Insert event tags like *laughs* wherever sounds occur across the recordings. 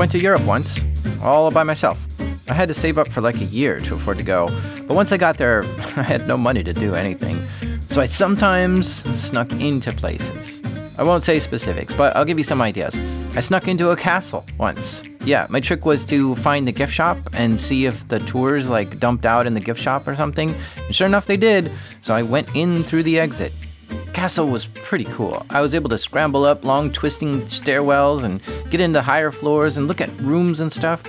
went to Europe once, all by myself. I had to save up for like a year to afford to go, but once I got there, *laughs* I had no money to do anything. So I sometimes snuck into places. I won't say specifics, but I'll give you some ideas. I snuck into a castle once. Yeah, my trick was to find the gift shop and see if the tours like dumped out in the gift shop or something. And sure enough, they did. So I went in through the exit. Castle was pretty cool. I was able to scramble up long twisting stairwells and get into higher floors and look at rooms and stuff.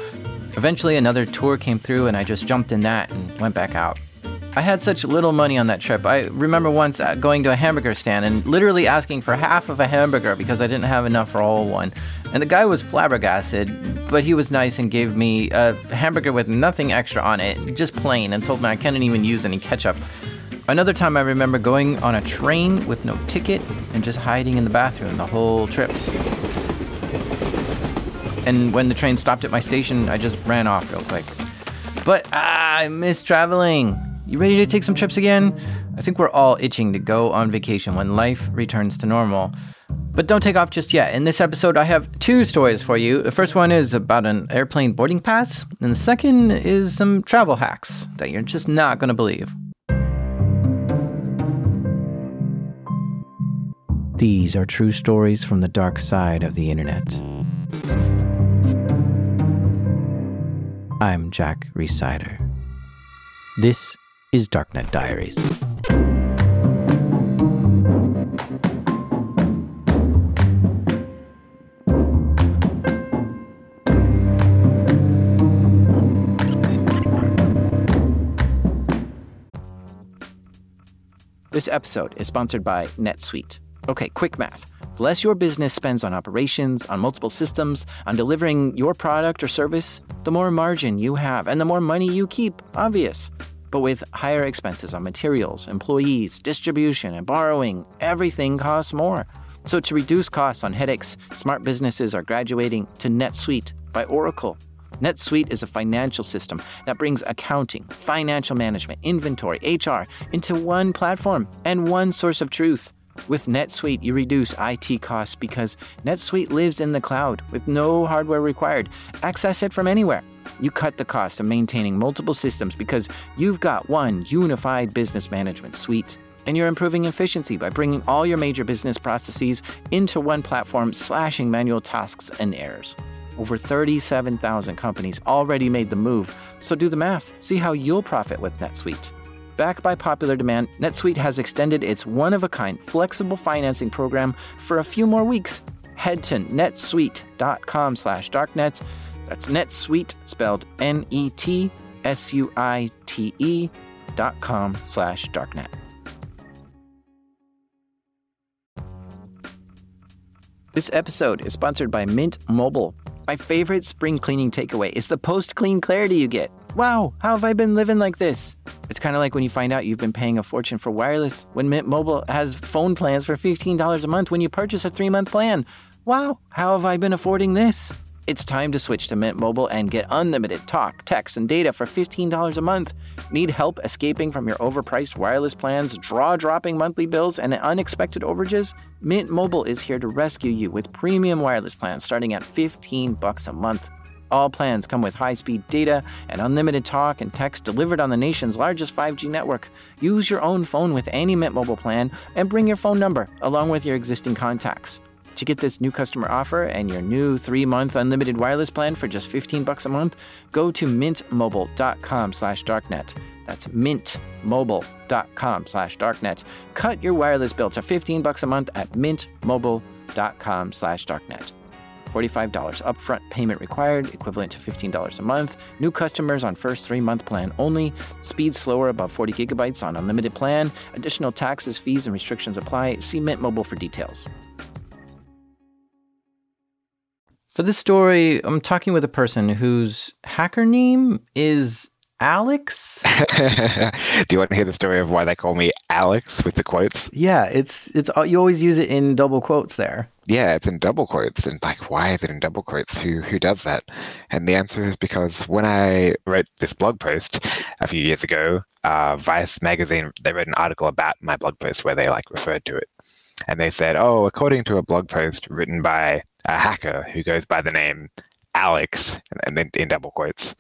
Eventually, another tour came through, and I just jumped in that and went back out. I had such little money on that trip. I remember once uh, going to a hamburger stand and literally asking for half of a hamburger because I didn't have enough for all one. And the guy was flabbergasted, but he was nice and gave me a hamburger with nothing extra on it, just plain, and told me I couldn't even use any ketchup. Another time I remember going on a train with no ticket and just hiding in the bathroom the whole trip. And when the train stopped at my station, I just ran off real quick. But ah, I miss traveling. You ready to take some trips again? I think we're all itching to go on vacation when life returns to normal. But don't take off just yet. In this episode, I have two stories for you. The first one is about an airplane boarding pass, and the second is some travel hacks that you're just not going to believe. These are true stories from the dark side of the internet. I'm Jack Rhysider. This is Darknet Diaries. This episode is sponsored by NetSuite. Okay, quick math. The less your business spends on operations, on multiple systems, on delivering your product or service, the more margin you have and the more money you keep. Obvious. But with higher expenses on materials, employees, distribution, and borrowing, everything costs more. So, to reduce costs on headaches, smart businesses are graduating to NetSuite by Oracle. NetSuite is a financial system that brings accounting, financial management, inventory, HR into one platform and one source of truth. With NetSuite, you reduce IT costs because NetSuite lives in the cloud with no hardware required. Access it from anywhere. You cut the cost of maintaining multiple systems because you've got one unified business management suite. And you're improving efficiency by bringing all your major business processes into one platform, slashing manual tasks and errors. Over 37,000 companies already made the move, so do the math. See how you'll profit with NetSuite. Backed by popular demand, NetSuite has extended its one of a kind flexible financing program for a few more weeks. Head to netsuite.com/darknet that's NetSuite, spelled N-E-T-S-U-I-T-E dot com slash darknet. This episode is sponsored by Mint Mobile. My favorite spring cleaning takeaway is the post-clean clarity you get. Wow, how have I been living like this? It's kind of like when you find out you've been paying a fortune for wireless when Mint Mobile has phone plans for $15 a month when you purchase a three-month plan. Wow, how have I been affording this? It's time to switch to Mint Mobile and get unlimited talk, text, and data for $15 a month. Need help escaping from your overpriced wireless plans, draw dropping monthly bills, and unexpected overages? Mint Mobile is here to rescue you with premium wireless plans starting at 15 bucks a month. All plans come with high-speed data and unlimited talk and text delivered on the nation's largest 5G network. Use your own phone with any Mint Mobile plan and bring your phone number along with your existing contacts. To get this new customer offer and your new three-month unlimited wireless plan for just 15 bucks a month, go to mintmobile.com slash darknet. That's mintmobile.com slash darknet. Cut your wireless bill to 15 bucks a month at mintmobile.com slash darknet. $45 upfront payment required, equivalent to $15 a month. New customers on first three month plan only. Speed slower above 40 gigabytes on unlimited plan. Additional taxes, fees, and restrictions apply. See Mint Mobile for details. For this story, I'm talking with a person whose hacker name is Alex. *laughs* Do you want to hear the story of why they call me Alex with the quotes? Yeah, it's it's you always use it in double quotes there. Yeah, it's in double quotes, and like, why is it in double quotes? Who who does that? And the answer is because when I wrote this blog post a few years ago, uh, Vice magazine they wrote an article about my blog post where they like referred to it, and they said, oh, according to a blog post written by a hacker who goes by the name Alex, and then in double quotes,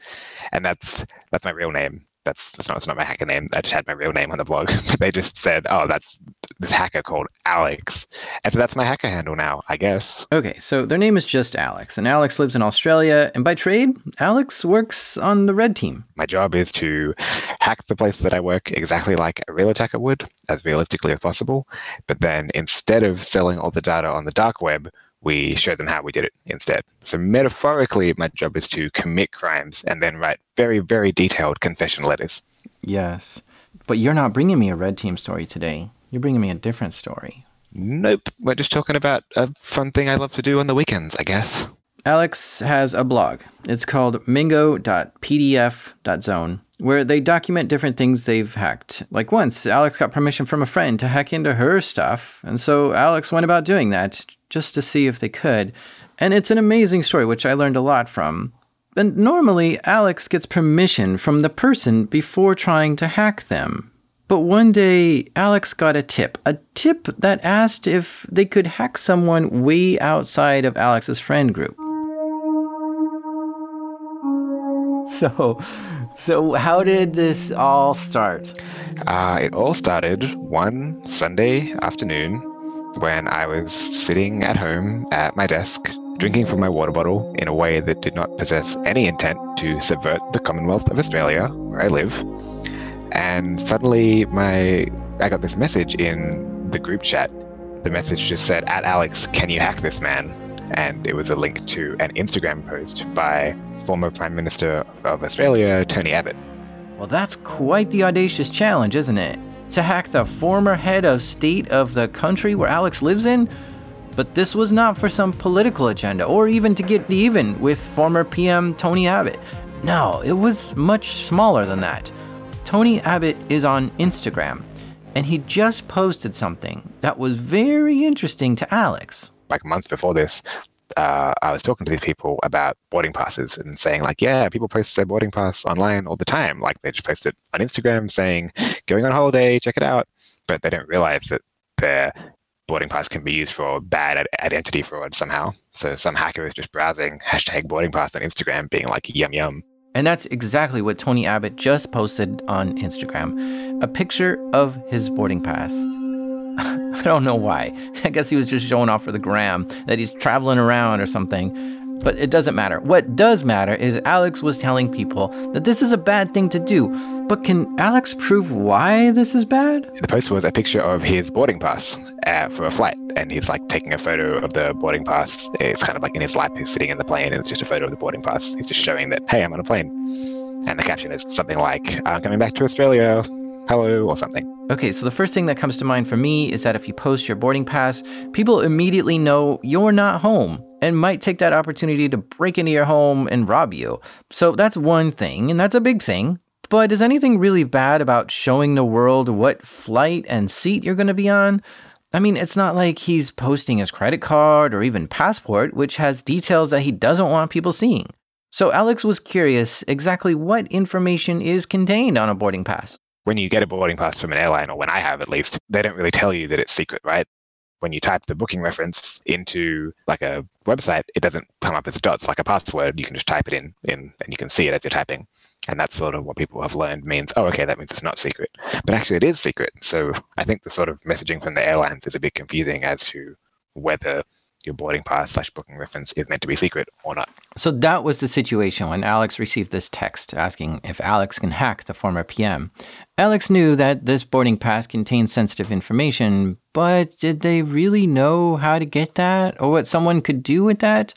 and that's that's my real name that's that's not it's not my hacker name. I just had my real name on the blog, *laughs* but they just said, "Oh, that's this hacker called Alex," and so that's my hacker handle now, I guess. Okay, so their name is just Alex, and Alex lives in Australia, and by trade, Alex works on the red team. My job is to hack the place that I work exactly like a real attacker would, as realistically as possible. But then instead of selling all the data on the dark web, we show them how we did it instead. So metaphorically, my job is to commit crimes and then write very, very detailed confession letters. Yes. But you're not bringing me a red team story today. You're bringing me a different story. Nope. We're just talking about a fun thing I love to do on the weekends, I guess. Alex has a blog. It's called mango.pdf.zone, where they document different things they've hacked. Like once, Alex got permission from a friend to hack into her stuff, and so Alex went about doing that just to see if they could. And it's an amazing story, which I learned a lot from. And normally, Alex gets permission from the person before trying to hack them. But one day, Alex got a tip, a tip that asked if they could hack someone way outside of Alex's friend group. *laughs* So, so how did this all start? Uh, it all started one Sunday afternoon when I was sitting at home at my desk, drinking from my water bottle in a way that did not possess any intent to subvert the Commonwealth of Australia, where I live. And suddenly, my I got this message in the group chat. The message just said, "At Alex, can you hack this man?" And it was a link to an Instagram post by former Prime Minister of Australia, Tony Abbott. Well, that's quite the audacious challenge, isn't it? To hack the former head of state of the country where Alex lives in? But this was not for some political agenda or even to get even with former PM Tony Abbott. No, it was much smaller than that. Tony Abbott is on Instagram, and he just posted something that was very interesting to Alex. Like months before this, uh, I was talking to these people about boarding passes and saying like, yeah, people post their boarding pass online all the time. Like they just post it on Instagram saying, going on holiday, check it out. But they don't realize that their boarding pass can be used for bad identity fraud somehow. So some hacker is just browsing hashtag boarding pass on Instagram being like, yum yum. And that's exactly what Tony Abbott just posted on Instagram a picture of his boarding pass. *laughs* I don't know why. I guess he was just showing off for the gram that he's traveling around or something. But it doesn't matter. What does matter is Alex was telling people that this is a bad thing to do. But can Alex prove why this is bad? The post was a picture of his boarding pass uh, for a flight, and he's like taking a photo of the boarding pass. It's kind of like in his lap, he's sitting in the plane, and it's just a photo of the boarding pass. He's just showing that, hey, I'm on a plane. And the caption is something like, I'm coming back to Australia hello or something. Okay, so the first thing that comes to mind for me is that if you post your boarding pass, people immediately know you're not home and might take that opportunity to break into your home and rob you. So that's one thing, and that's a big thing. But is anything really bad about showing the world what flight and seat you're going to be on? I mean, it's not like he's posting his credit card or even passport, which has details that he doesn't want people seeing. So Alex was curious exactly what information is contained on a boarding pass when you get a boarding pass from an airline, or when I have at least, they don't really tell you that it's secret, right? When you type the booking reference into like a website, it doesn't come up as dots like a password. You can just type it in, in and you can see it as you're typing. And that's sort of what people have learned means, oh, okay, that means it's not secret. But actually, it is secret. So I think the sort of messaging from the airlines is a bit confusing as to whether your boarding pass slash booking reference is meant to be secret or not. So that was the situation when Alex received this text asking if Alex can hack the former PM. Alex knew that this boarding pass contained sensitive information, but did they really know how to get that or what someone could do with that?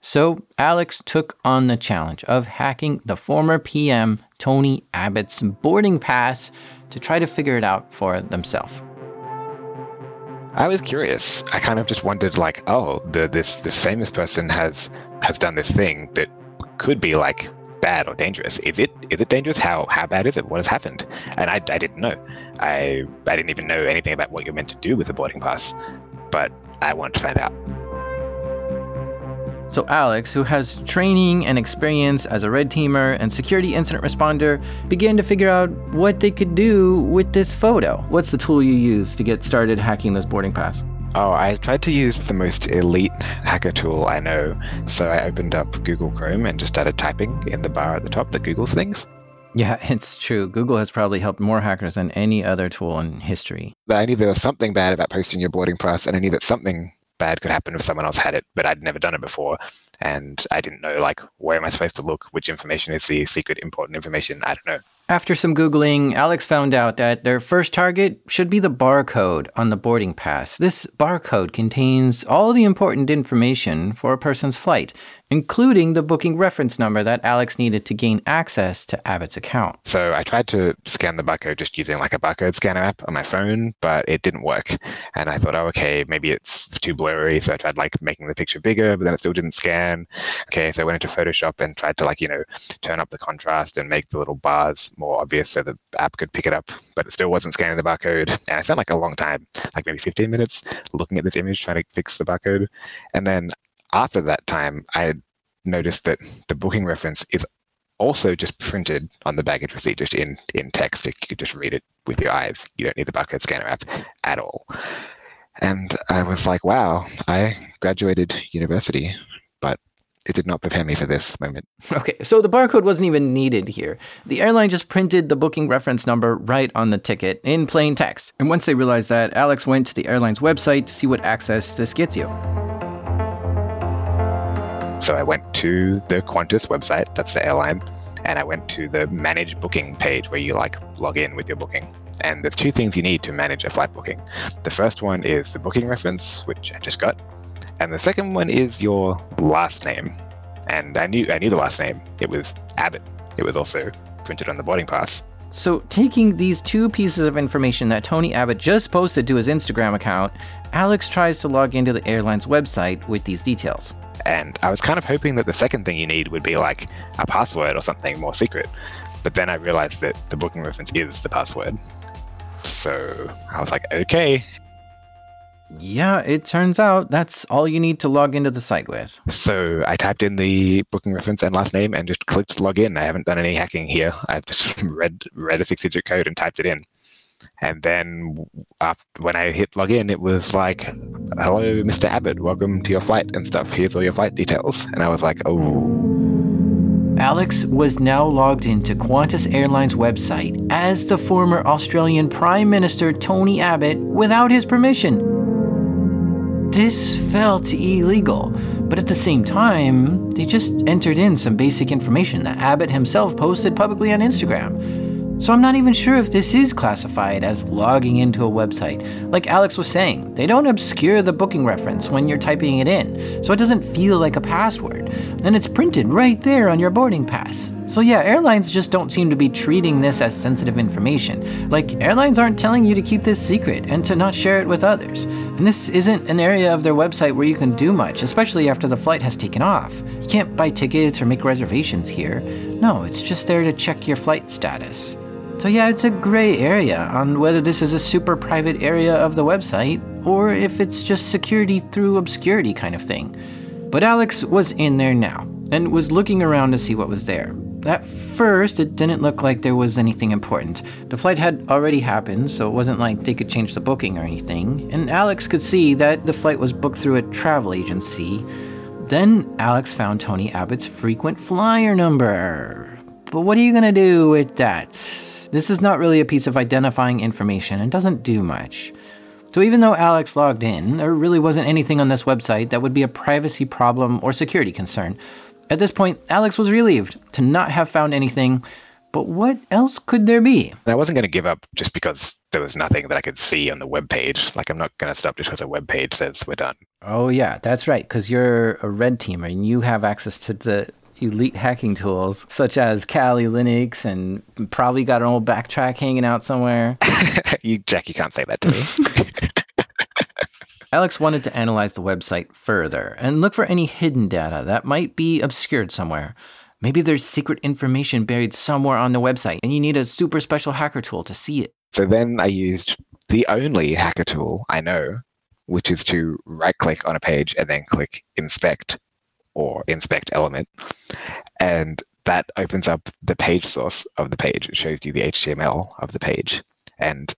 So Alex took on the challenge of hacking the former PM Tony Abbott's boarding pass to try to figure it out for themselves. I was curious. I kind of just wondered, like, oh, the, this this famous person has has done this thing that could be like bad or dangerous. Is it is it dangerous? How how bad is it? What has happened? And I, I didn't know. I I didn't even know anything about what you're meant to do with the boarding pass, but I wanted to find out. So, Alex, who has training and experience as a red teamer and security incident responder, began to figure out what they could do with this photo. What's the tool you use to get started hacking this boarding pass? Oh, I tried to use the most elite hacker tool I know. So I opened up Google Chrome and just started typing in the bar at the top that Googles things. Yeah, *laughs* it's true. Google has probably helped more hackers than any other tool in history. I knew there was something bad about posting your boarding pass, and I knew that something bad could happen if someone else had it, but I'd never done it before. And I didn't know, like, where am I supposed to look? Which information is the secret important information? I don't know. After some Googling, Alex found out that their first target should be the barcode on the boarding pass. This barcode contains all the important information for a person's flight, including the booking reference number that Alex needed to gain access to Abbott's account. So I tried to scan the barcode just using like a barcode scanner app on my phone, but it didn't work. And I thought, oh, okay, maybe it's too blurry. So I tried like making the picture bigger, but then it still didn't scan. Okay, so I went into Photoshop and tried to like, you know, turn up the contrast and make the little bars more obvious so the app could pick it up, but it still wasn't scanning the barcode. And I spent like a long time, like maybe 15 minutes, looking at this image, trying to fix the barcode. And then after that time, I noticed that the booking reference is also just printed on the baggage receipt, just in, in text. You could just read it with your eyes. You don't need the barcode scanner app at all. And I was like, wow, I graduated university, but it did not prepare me for this moment. Okay, so the barcode wasn't even needed here. The airline just printed the booking reference number right on the ticket in plain text. And once they realized that, Alex went to the airline's website to see what access this gets you. So I went to the Qantas website, that's the airline, and I went to the manage booking page where you like log in with your booking. And there's two things you need to manage a flight booking. The first one is the booking reference, which I just got, and the second one is your last name. And I knew I knew the last name. It was Abbott. It was also printed on the boarding pass. So, taking these two pieces of information that Tony Abbott just posted to his Instagram account, Alex tries to log into the airline's website with these details. And I was kind of hoping that the second thing you need would be like a password or something more secret. But then I realized that the booking reference is the password. So I was like, okay, yeah, it turns out that's all you need to log into the site with. So I typed in the booking reference and last name and just clicked log in. I haven't done any hacking here. I've just *laughs* read read a six digit code and typed it in. And then after, when I hit log in, it was like, hello, Mr. Abbott, welcome to your flight and stuff. Here's all your flight details. And I was like, oh. Alex was now logged into Qantas Airlines website as the former Australian Prime Minister Tony Abbott without his permission. This felt illegal, but at the same time, they just entered in some basic information that Abbott himself posted publicly on Instagram. So I'm not even sure if this is classified as logging into a website. Like Alex was saying, they don't obscure the booking reference when you're typing it in, so it doesn't feel like a password. And it's printed right there on your boarding pass. So yeah, airlines just don't seem to be treating this as sensitive information. Like airlines aren't telling you to keep this secret and to not share it with others. And this isn't an area of their website where you can do much, especially after the flight has taken off. You can't buy tickets or make reservations here. No, it's just there to check your flight status. So, yeah, it's a gray area on whether this is a super private area of the website or if it's just security through obscurity kind of thing. But Alex was in there now and was looking around to see what was there. At first, it didn't look like there was anything important. The flight had already happened, so it wasn't like they could change the booking or anything, and Alex could see that the flight was booked through a travel agency. Then Alex found Tony Abbott's frequent flyer number. But what are you gonna do with that? This is not really a piece of identifying information and doesn't do much. So even though Alex logged in, there really wasn't anything on this website that would be a privacy problem or security concern. At this point, Alex was relieved to not have found anything, but what else could there be? I wasn't going to give up just because there was nothing that I could see on the web page. Like, I'm not going to stop just because a web page says we're done. Oh, yeah, that's right, because you're a red teamer and you have access to the elite hacking tools such as Kali Linux and probably got an old backtrack hanging out somewhere. *laughs* you, Jack, you can't say that to me. *laughs* Alex wanted to analyze the website further and look for any hidden data that might be obscured somewhere. Maybe there's secret information buried somewhere on the website and you need a super special hacker tool to see it. So then I used the only hacker tool I know, which is to right click on a page and then click inspect or inspect element. And that opens up the page source of the page. It shows you the HTML of the page. And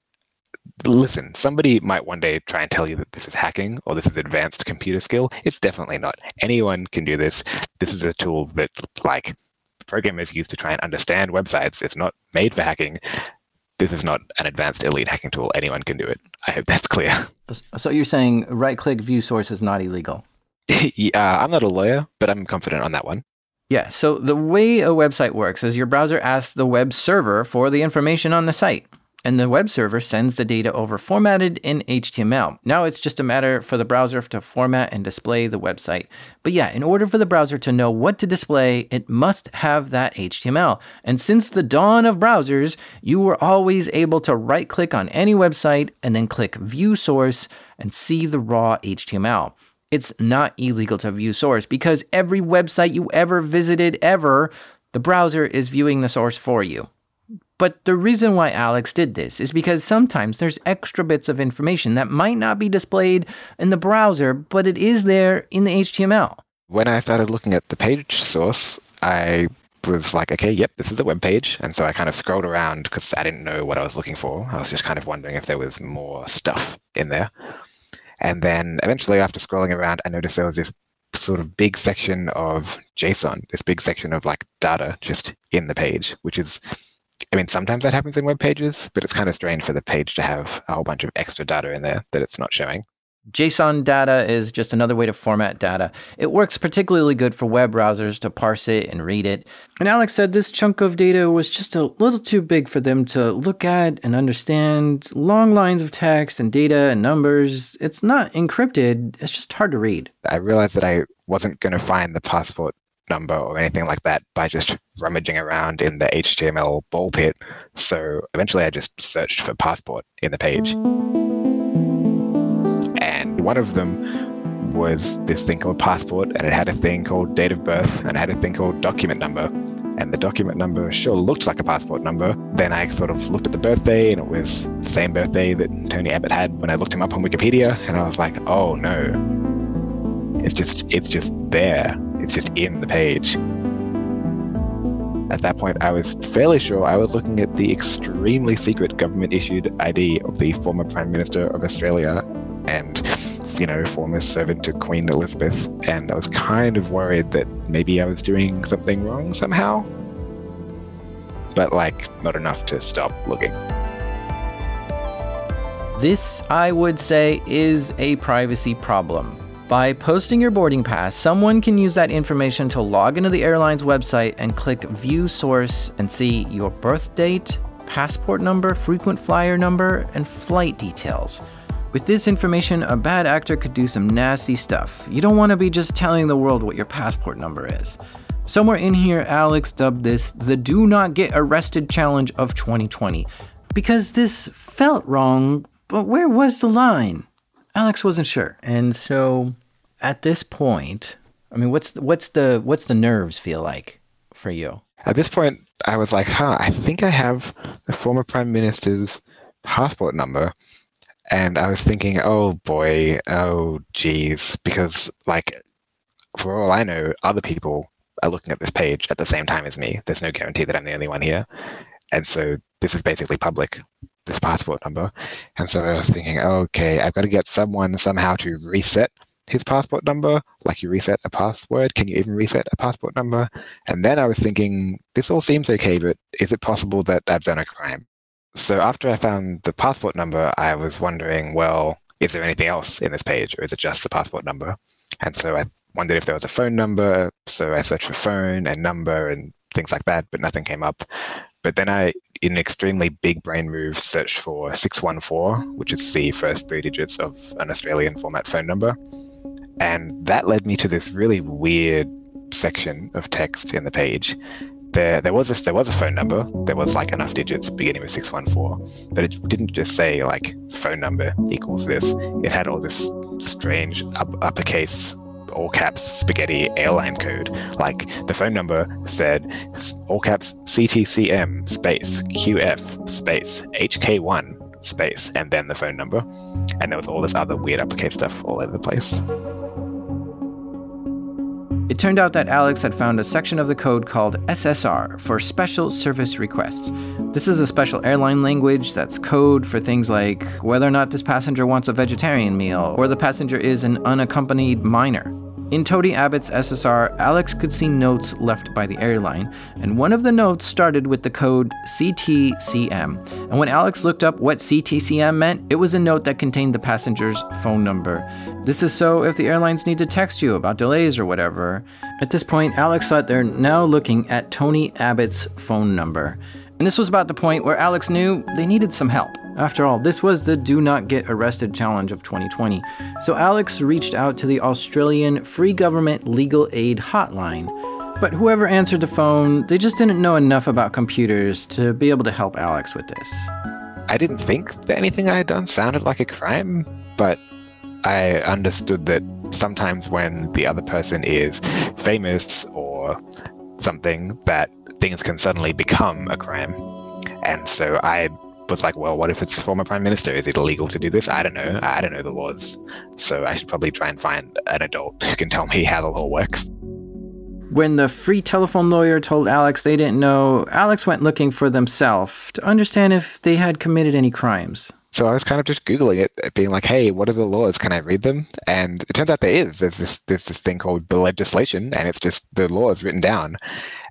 listen, somebody might one day try and tell you that this is hacking or this is advanced computer skill. It's definitely not. Anyone can do this. This is a tool that like programmers use to try and understand websites. It's not made for hacking. This is not an advanced elite hacking tool. Anyone can do it. I hope that's clear. So you're saying right click view source is not illegal? *laughs* yeah, uh, I'm not a lawyer, but I'm confident on that one. Yeah, so the way a website works is your browser asks the web server for the information on the site and the web server sends the data over formatted in HTML. Now it's just a matter for the browser to format and display the website. But yeah, in order for the browser to know what to display, it must have that HTML. And since the dawn of browsers, you were always able to right click on any website and then click View Source and see the raw HTML. It's not illegal to view source because every website you ever visited ever, the browser is viewing the source for you. But the reason why Alex did this is because sometimes there's extra bits of information that might not be displayed in the browser, but it is there in the HTML. When I started looking at the page source, I was like, okay, yep, this is the web page. And so I kind of scrolled around because I didn't know what I was looking for. I was just kind of wondering if there was more stuff in there. And then eventually, after scrolling around, I noticed there was this sort of big section of JSON, this big section of like data just in the page, which is I mean, sometimes that happens in web pages, but it's kind of strange for the page to have a whole bunch of extra data in there that it's not showing. JSON data is just another way to format data. It works particularly good for web browsers to parse it and read it. And Alex said this chunk of data was just a little too big for them to look at and understand. Long lines of text and data and numbers. It's not encrypted, it's just hard to read. I realized that I wasn't going to find the passport number or anything like that by just rummaging around in the HTML ball pit. So eventually I just searched for passport in the page. And one of them was this thing called passport, and it had a thing called date of birth, and it had a thing called document number. And the document number sure looked like a passport number. Then I sort of looked at the birthday, and it was the same birthday that Tony Abbott had when I looked him up on Wikipedia, and I was like, oh no. It's just it's just there it's just in the page. At that point, I was fairly sure I was looking at the extremely secret government issued ID of the former Prime Minister of Australia and, you know, former servant to Queen Elizabeth. And I was kind of worried that maybe I was doing something wrong somehow. But, like, not enough to stop looking. This, I would say, is a privacy problem. By posting your boarding pass, someone can use that information to log into the airline's website and click View Source and see your birth date, passport number, frequent flyer number, and flight details. With this information, a bad actor could do some nasty stuff. You don't want to be just telling the world what your passport number is. Somewhere in here, Alex dubbed this the Do Not Get Arrested Challenge of 2020. Because this felt wrong, but where was the line? Alex wasn't sure. And so at this point, I mean, what's what's the what's the nerves feel like for you? At this point, I was like, huh, I think I have the former prime minister's passport number. And I was thinking, oh boy, oh geez, because like for all I know, other people are looking at this page at the same time as me. There's no guarantee that I'm the only one here. And so this is basically public, this passport number. And so I was thinking, okay, I've got to get someone somehow to reset his passport number, like you reset a password. Can you even reset a passport number? And then I was thinking, this all seems okay, but is it possible that I've done a crime? So after I found the passport number, I was wondering, well, is there anything else in this page, or is it just the passport number? And so I wondered if there was a phone number. So I searched for phone and number and things like that, but nothing came up. But then I, in an extremely big brain move, searched for 614, which is the first three digits of an Australian format phone number. And that led me to this really weird section of text in the page. There, there was a, there was a phone number. There was like enough digits beginning with six one four, but it didn't just say like phone number equals this. It had all this strange up, uppercase all caps spaghetti airline code. Like the phone number said all caps CTCM space QF space HK1 space and then the phone number. And there was all this other weird uppercase stuff all over the place. It turned out that Alex had found a section of the code called SSR for Special Service Requests. This is a special airline language that's code for things like whether or not this passenger wants a vegetarian meal or the passenger is an unaccompanied minor. In Tony Abbott's SSR, Alex could see notes left by the airline, and one of the notes started with the code CTCM. And when Alex looked up what CTCM meant, it was a note that contained the passenger's phone number. This is so if the airlines need to text you about delays or whatever. At this point, Alex thought they're now looking at Tony Abbott's phone number. And this was about the point where Alex knew they needed some help. After all, this was the Do Not Get Arrested challenge of 2020. So Alex reached out to the Australian Free Government Legal Aid Hotline. But whoever answered the phone, they just didn't know enough about computers to be able to help Alex with this. I didn't think that anything I had done sounded like a crime, but I understood that sometimes when the other person is famous or something, that things can suddenly become a crime. And so I was like, well, what if it's former prime minister? Is it illegal to do this? I don't know. I don't know the laws. So I should probably try and find an adult who can tell me how the law works. When the free telephone lawyer told Alex they didn't know, Alex went looking for themselves to understand if they had committed any crimes. So I was kind of just googling it, being like, "Hey, what are the laws? Can I read them?" And it turns out there is. There's this there's this thing called the legislation, and it's just the laws written down.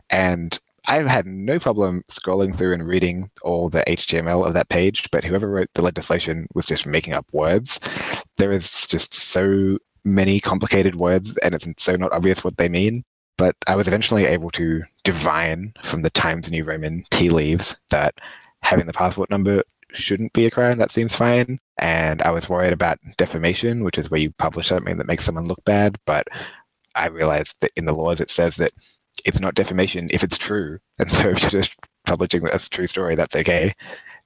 And I've had no problem scrolling through and reading all the HTML of that page, but whoever wrote the legislation was just making up words. There is just so many complicated words, and it's so not obvious what they mean. But I was eventually able to divine from the Times New Roman tea leaves that having the passport number shouldn't be a crime. That seems fine. And I was worried about defamation, which is where you publish something that makes someone look bad. But I realized that in the laws it says that it's not defamation if it's true. And so if *laughs* you're just publishing a true story, that's okay.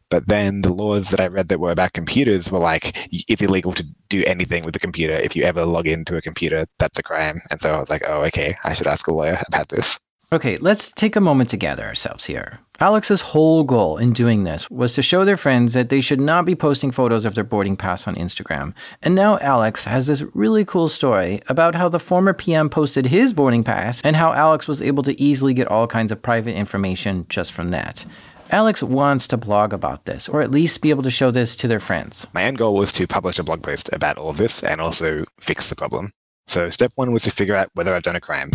But then the laws that I read that were about computers were like, it's illegal to do anything with a computer. If you ever log into a computer, that's a crime. And so I was like, oh, okay, I should ask a lawyer about this. Okay, let's take a moment to gather ourselves here. Alex's whole goal in doing this was to show their friends that they should not be posting photos of their boarding pass on Instagram. And now Alex has this really cool story about how the former PM posted his boarding pass and how Alex was able to easily get all kinds of private information just from that. Alex wants to blog about this, or at least be able to show this to their friends. My end goal was to publish a blog post about all of this and also fix the problem. So, step one was to figure out whether I've done a crime.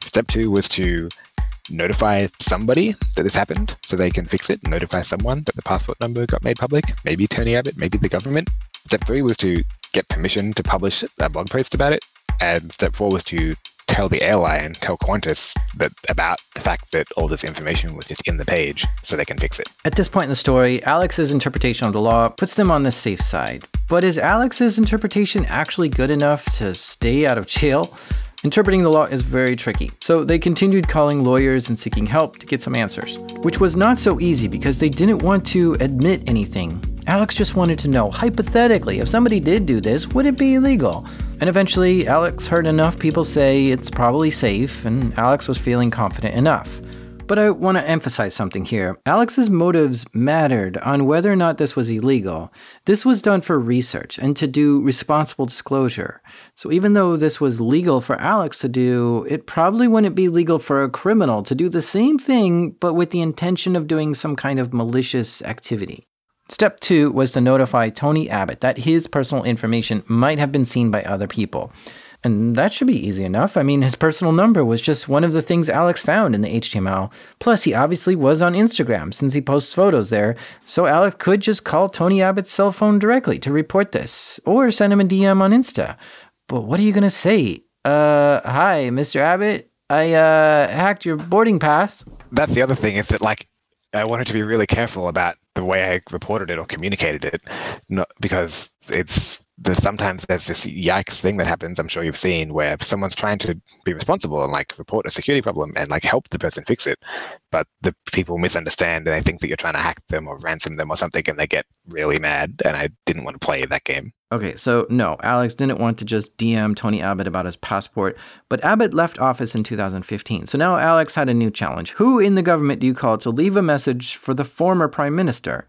Step two was to notify somebody that this happened so they can fix it, notify someone that the passport number got made public, maybe Tony Abbott, maybe the government. Step three was to get permission to publish a blog post about it. And step four was to tell the airline, tell Qantas that about the fact that all this information was just in the page so they can fix it. At this point in the story, Alex's interpretation of the law puts them on the safe side. But is Alex's interpretation actually good enough to stay out of jail? Interpreting the law is very tricky, so they continued calling lawyers and seeking help to get some answers, which was not so easy because they didn't want to admit anything. Alex just wanted to know, hypothetically, if somebody did do this, would it be illegal? And eventually, Alex heard enough people say it's probably safe, and Alex was feeling confident enough. But I want to emphasize something here. Alex's motives mattered on whether or not this was illegal. This was done for research and to do responsible disclosure. So even though this was legal for Alex to do, it probably wouldn't be legal for a criminal to do the same thing, but with the intention of doing some kind of malicious activity. Step two was to notify Tony Abbott that his personal information might have been seen by other people. And that should be easy enough. I mean, his personal number was just one of the things Alex found in the HTML. Plus, he obviously was on Instagram since he posts photos there. So Alex could just call Tony Abbott's cell phone directly to report this, or send him a DM on Insta. But what are you going to say? Uh, hi, Mr. Abbott. I uh, hacked your boarding pass. That's the other thing is that, like, I wanted to be really careful about the way I reported it or communicated it, not because it's there's sometimes there's this yikes thing that happens i'm sure you've seen where someone's trying to be responsible and like report a security problem and like help the person fix it but the people misunderstand and they think that you're trying to hack them or ransom them or something and they get really mad and i didn't want to play that game. Okay so no alex didn't want to just dm tony abbott about his passport but abbott left office in 2015 so now alex had a new challenge. Who in the government do you call to leave a message for the former prime minister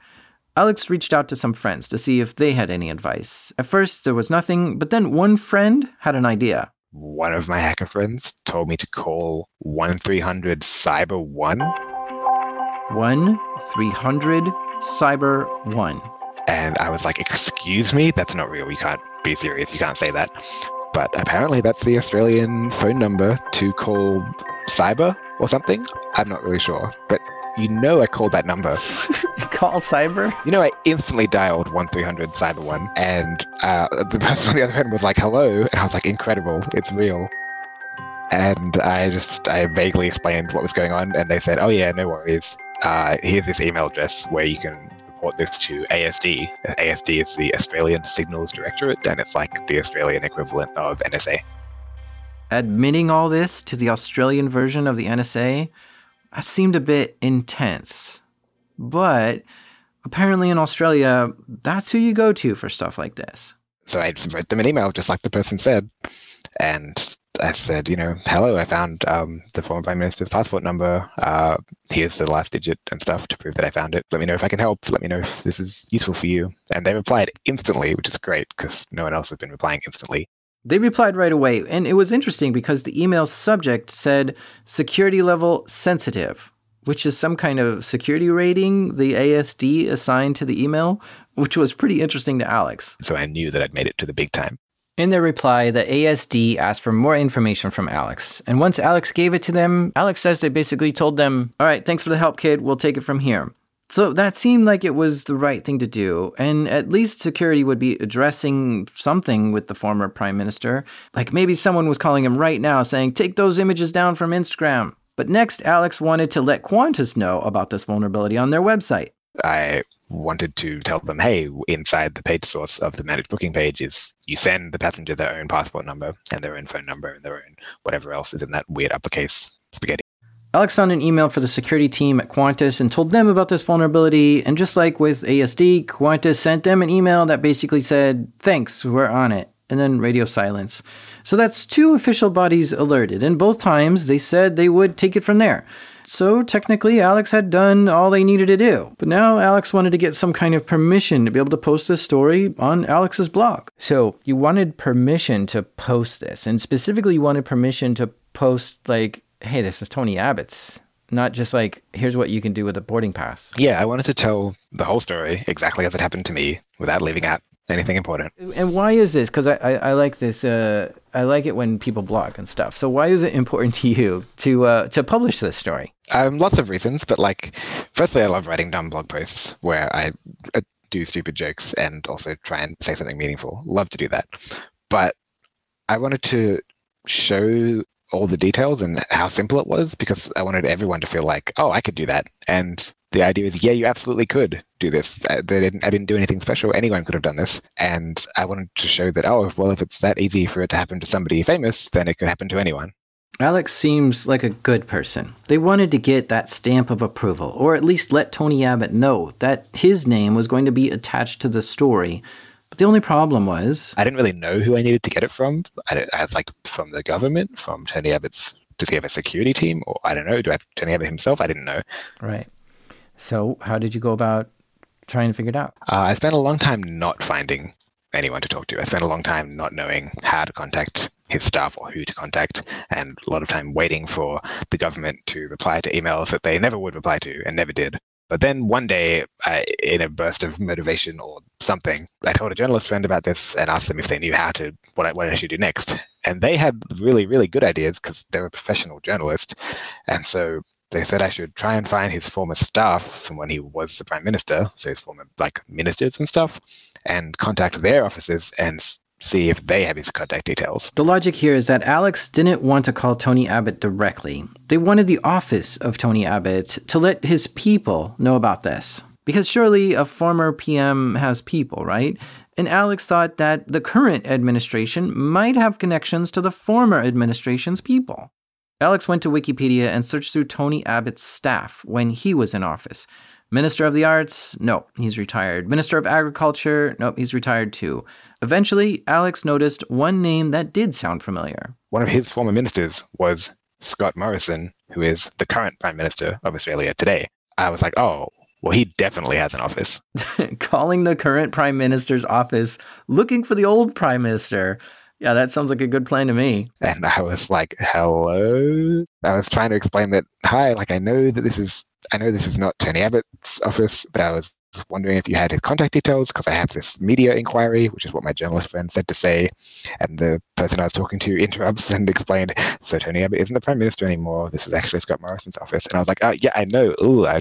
Alex reached out to some friends to see if they had any advice. At first, there was nothing, but then one friend had an idea. one of my hacker friends told me to call 1300 Cyber 1. 1 300 Cyber 1. And I was like, excuse me? That's not real. You can't be serious. You can't say that. But apparently, that's the Australian phone number to call cyber or something. I'm not really sure. But you know, I called that number. *laughs* Call cyber? You know, I instantly dialed 1300 Cyber 1, and uh, the *laughs* person on the other end was like, hello. And I was like, incredible. It's real. And I just, I vaguely explained what was going on, and they said, oh, yeah, no worries. Uh, here's this email address where you can report this to ASD. ASD is the Australian Signals Directorate, and it's like the Australian equivalent of NSA. Admitting all this to the Australian version of the NSA, that seemed a bit intense. But apparently in Australia, that's who you go to for stuff like this. So I wrote them an email, just like the person said. And I said, you know, hello, I found um, the former Prime Minister's passport number. Uh, here's the last digit and stuff to prove that I found it. Let me know if I can help. Let me know if this is useful for you. And they replied instantly, which is great because no one else has been replying instantly. They replied right away. And it was interesting because the email subject said security level sensitive, which is some kind of security rating the ASD assigned to the email, which was pretty interesting to Alex. So I knew that I'd made it to the big time. In their reply, the ASD asked for more information from Alex. And once Alex gave it to them, Alex says they basically told them, All right, thanks for the help, kid. We'll take it from here. So that seemed like it was the right thing to do, and at least security would be addressing something with the former prime minister. Like maybe someone was calling him right now saying, Take those images down from Instagram. But next, Alex wanted to let Qantas know about this vulnerability on their website. I wanted to tell them, hey, inside the page source of the managed booking page is you send the passenger their own passport number and their own phone number and their own whatever else is in that weird uppercase spaghetti. Alex found an email for the security team at Qantas and told them about this vulnerability. And just like with ASD, Qantas sent them an email that basically said, Thanks, we're on it. And then radio silence. So that's two official bodies alerted. And both times they said they would take it from there. So technically, Alex had done all they needed to do. But now Alex wanted to get some kind of permission to be able to post this story on Alex's blog. So you wanted permission to post this, and specifically, you wanted permission to post, like, hey, this is Tony Abbott's. Not just like, here's what you can do with a boarding pass. Yeah, I wanted to tell the whole story exactly as it happened to me without leaving out anything important. And why is this? Because I, I, I, like this. Uh, I like it when people blog and stuff. So why is it important to you to uh, to publish this story? Um, lots of reasons, but like, firstly, I love writing dumb blog posts where I uh, do stupid jokes and also try and say something meaningful. Love to do that, but I wanted to show all the details and how simple it was because I wanted everyone to feel like, oh, I could do that. And the idea is, yeah, you absolutely could do this. I, didn't, I didn't do anything special. Anyone could have done this. And I wanted to show that, oh, well, if it's that easy for it to happen to somebody famous, then it could happen to anyone. Alex seems like a good person. They wanted to get that stamp of approval, or at least let Tony Abbott know that his name was going to be attached to the story but the only problem was I didn't really know who I needed to get it from. I, I was like from the government, from Tony Abbott's. Does he have a security team, or I don't know? Do I have Tony Abbott himself? I didn't know. Right. So how did you go about trying to figure it out? Uh, I spent a long time not finding anyone to talk to. I spent a long time not knowing how to contact his staff or who to contact, and a lot of time waiting for the government to reply to emails that they never would reply to and never did. But then one day, I, in a burst of motivation or something, I told a journalist friend about this and asked them if they knew how to what I, what I should do next. And they had really, really good ideas because they're a professional journalist. And so they said I should try and find his former staff from when he was the prime minister, so his former like ministers and stuff, and contact their offices and see if they have his contact details. The logic here is that Alex didn't want to call Tony Abbott directly. They wanted the office of Tony Abbott to let his people know about this. Because surely a former PM has people, right? And Alex thought that the current administration might have connections to the former administration's people. Alex went to Wikipedia and searched through Tony Abbott's staff when he was in office. Minister of the Arts? Nope, he's retired. Minister of Agriculture? Nope, he's retired too. Eventually, Alex noticed one name that did sound familiar. One of his former ministers was Scott Morrison, who is the current Prime Minister of Australia today. I was like, oh, well, he definitely has an office. *laughs* Calling the current Prime Minister's office, looking for the old Prime Minister. Yeah, that sounds like a good plan to me. And I was like, hello? I was trying to explain that, hi, like I know that this is, I know this is not Tony Abbott's office, but I was wondering if you had his contact details because I have this media inquiry, which is what my journalist friend said to say. And the person I was talking to *laughs* interrupts and explained, so Tony Abbott isn't the prime minister anymore. This is actually Scott Morrison's office. And I was like, oh, yeah, I know.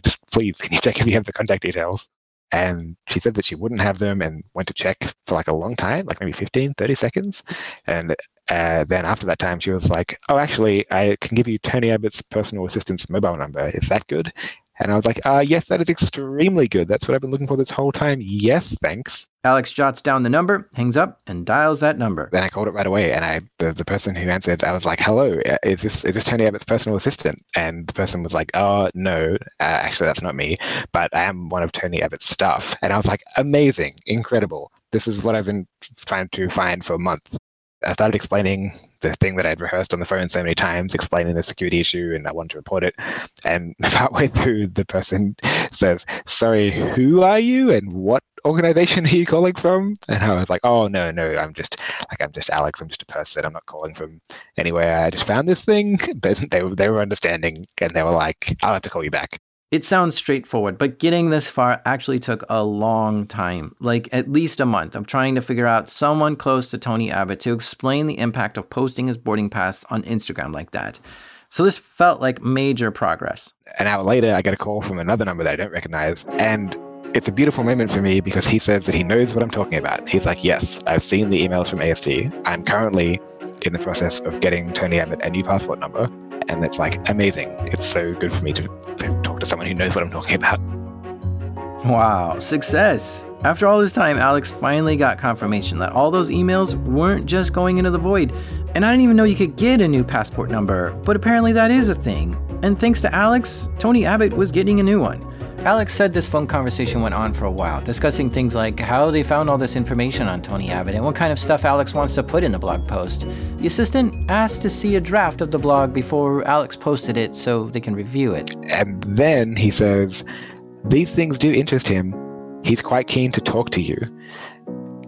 Just, please, can you check if you have the contact details? And she said that she wouldn't have them and went to check for like a long time like maybe 15 30 seconds. And uh, then after that time she was like oh actually i can give you tony abbott's personal assistant's mobile number. Is that good and I was like, uh, yes, that is extremely good. That's what I've been looking for this whole time. Yes, thanks. Alex jots down the number, hangs up, and dials that number. Then I called it right away, and I the, the person who answered, I was like, hello, uh, is this is this Tony Abbott's personal assistant? And the person was like, oh, no, uh, actually, that's not me, but I am one of Tony Abbott's staff. And I was like, amazing, incredible. This is what I've been trying to find for months. I started explaining the thing that I'd rehearsed on the phone so many times, explaining the security issue, and I wanted to report it. And *laughs* about way through, the person *laughs* says, "Sorry, who are you, and what organization are you calling from?" And I was like, "Oh no, no, I'm just like I'm just Alex. I'm just a person. I'm not calling from anywhere. I just found this thing." *laughs* But they they were understanding, and they were like, "I'll have to call you back." It sounds straightforward, but getting this far actually took a long time, like at least a month of trying to figure out someone close to Tony Abbott to explain the impact of posting his boarding pass on Instagram like that. So this felt like major progress. An hour later, I get a call from another number that I don't recognize, and it's a beautiful moment for me because he says that he knows what I'm talking about. He's like, Yes, I've seen the emails from ASD. I'm currently in the process of getting Tony Abbott a new passport number. And it's like amazing. It's so good for me to, talk to someone who knows what I'm talking about. Wow, success! After all this time, Alex finally got confirmation that all those emails weren't just going into the void. And I didn't even know you could get a new passport number, but apparently that is a thing. And thanks to Alex, Tony Abbott was getting a new one. Alex said this phone conversation went on for a while, discussing things like how they found all this information on Tony Abbott and what kind of stuff Alex wants to put in the blog post. The assistant asked to see a draft of the blog before Alex posted it so they can review it. And then he says, These things do interest him. He's quite keen to talk to you.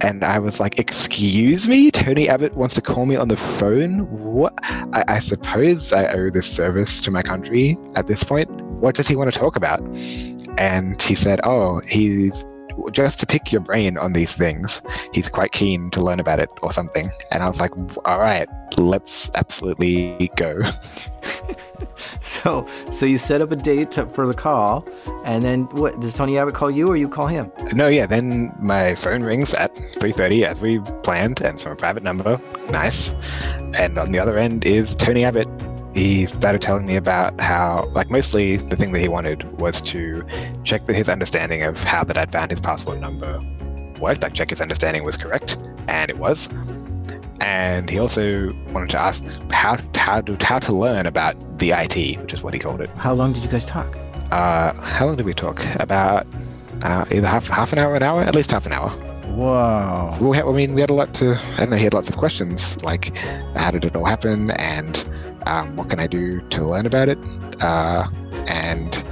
And I was like, Excuse me? Tony Abbott wants to call me on the phone? What? I, I suppose I owe this service to my country at this point. What does he want to talk about? And he said, "Oh, he's just to pick your brain on these things. He's quite keen to learn about it or something." And I was like, "All right, let's absolutely go." *laughs* so, so you set up a date for the call, and then what? Does Tony Abbott call you, or you call him? No, yeah. Then my phone rings at 3:30 as we planned, and it's from a private number. Nice. And on the other end is Tony Abbott he started telling me about how, like, mostly the thing that he wanted was to check that his understanding of how that I'd found his passport number worked, like, check his understanding was correct, and it was. And he also wanted to ask how how to how to learn about the IT, which is what he called it. How long did you guys talk? Uh, how long did we talk? About uh, either half half an hour, an hour, at least half an hour. Wow. We had, I mean, we had a lot to. I don't know. He had lots of questions, like how did it all happen, and um, what can I do to learn about it? Uh, and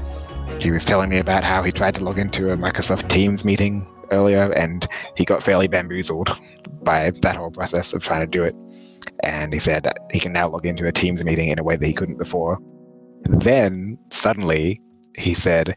he was telling me about how he tried to log into a Microsoft Teams meeting earlier and he got fairly bamboozled by that whole process of trying to do it. And he said he can now log into a Teams meeting in a way that he couldn't before. then suddenly he said,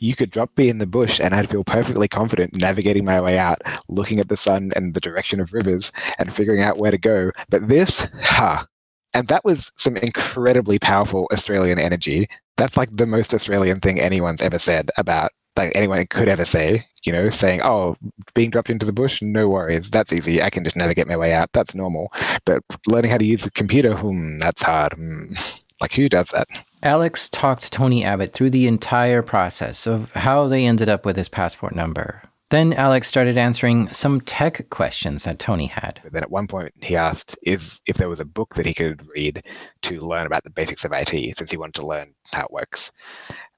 you could drop me in the bush and I'd feel perfectly confident navigating my way out, looking at the sun and the direction of rivers and figuring out where to go. But this, ha, huh, and that was some incredibly powerful Australian energy. That's like the most Australian thing anyone's ever said about, like anyone could ever say, you know, saying, oh, being dropped into the bush, no worries. That's easy. I can just navigate my way out. That's normal. But learning how to use a computer, hmm, that's hard. Hmm. Like, who does that? Alex talked Tony Abbott through the entire process of how they ended up with his passport number, then Alex started answering some tech questions that Tony had. Then at one point he asked if, if there was a book that he could read to learn about the basics of IT, since he wanted to learn how it works.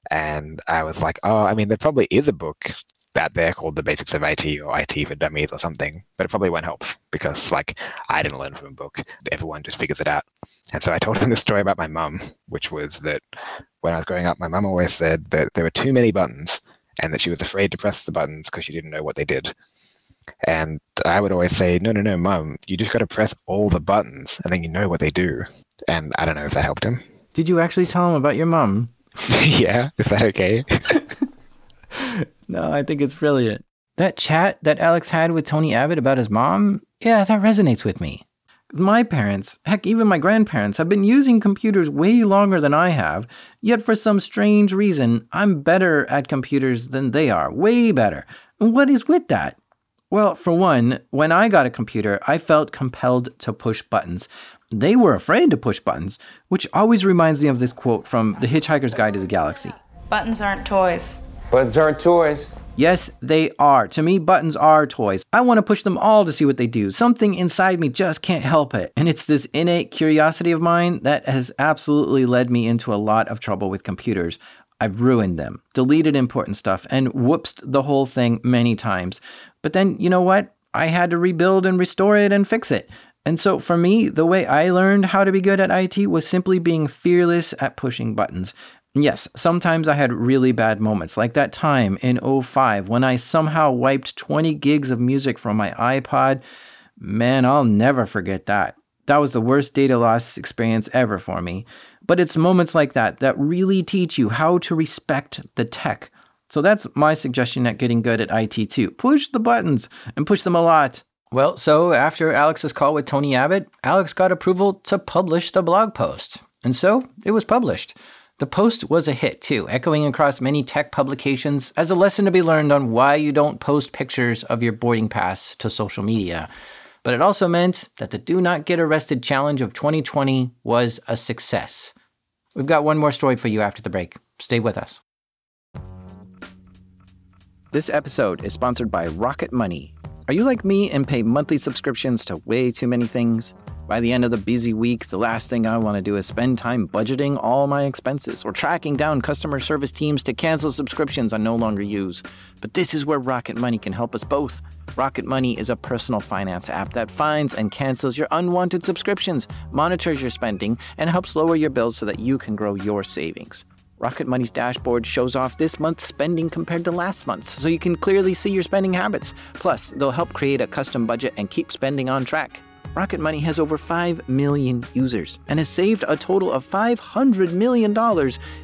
And I was like, oh, I mean, there probably is a book out there called The Basics of IT or IT for Dummies or something, but it probably won't help because, like, I didn't learn from a book. Everyone just figures it out. And so I told him the story about my mum, which was that when I was growing up, my mum always said that there were too many buttons and that she was afraid to press the buttons because she didn't know what they did. And I would always say, no, no, no, mum, you just got to press all the buttons and then you know what they do. And I don't know if that helped him. Did you actually tell him about your mum? *laughs* yeah, is that okay? *laughs* no, I think it's brilliant. That chat that Alex had with Tony Abbott about his mom, yeah, that resonates with me. My parents, heck, even my grandparents, have been using computers way longer than I have, yet for some strange reason, I'm better at computers than they are. Way better. What is with that? Well, for one, when I got a computer, I felt compelled to push buttons. They were afraid to push buttons, which always reminds me of this quote from The Hitchhiker's Guide to the Galaxy Buttons aren't toys. Buttons aren't toys. Yes, they are. To me, buttons are toys. I want to push them all to see what they do. Something inside me just can't help it. And it's this innate curiosity of mine that has absolutely led me into a lot of trouble with computers. I've ruined them, deleted important stuff, and whoopsed the whole thing many times. But then, you know what? I had to rebuild and restore it and fix it. And so for me, the way I learned how to be good at IT was simply being fearless at pushing buttons. Yes, sometimes I had really bad moments, like that time in 05 when I somehow wiped 20 gigs of music from my iPod. Man, I'll never forget that. That was the worst data loss experience ever for me. But it's moments like that that really teach you how to respect the tech. So that's my suggestion at getting good at IT too. Push the buttons and push them a lot. Well, so after Alex's call with Tony Abbott, Alex got approval to publish the blog post. And so it was published. The post was a hit too, echoing across many tech publications as a lesson to be learned on why you don't post pictures of your boarding pass to social media. But it also meant that the Do Not Get Arrested Challenge of 2020 was a success. We've got one more story for you after the break. Stay with us. This episode is sponsored by Rocket Money. Are you like me and pay monthly subscriptions to way too many things? By the end of the busy week, the last thing I want to do is spend time budgeting all my expenses or tracking down customer service teams to cancel subscriptions I no longer use. But this is where Rocket Money can help us both. Rocket Money is a personal finance app that finds and cancels your unwanted subscriptions, monitors your spending, and helps lower your bills so that you can grow your savings. Rocket Money's dashboard shows off this month's spending compared to last month's, so you can clearly see your spending habits. Plus, they'll help create a custom budget and keep spending on track. Rocket Money has over 5 million users and has saved a total of $500 million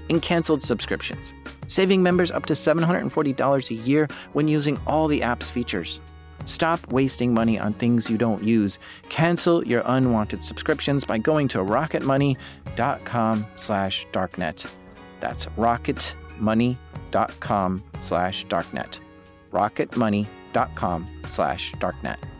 in canceled subscriptions, saving members up to $740 a year when using all the app's features. Stop wasting money on things you don't use. Cancel your unwanted subscriptions by going to rocketmoney.com slash darknet. That's rocketmoney.com slash darknet. rocketmoney.com slash darknet.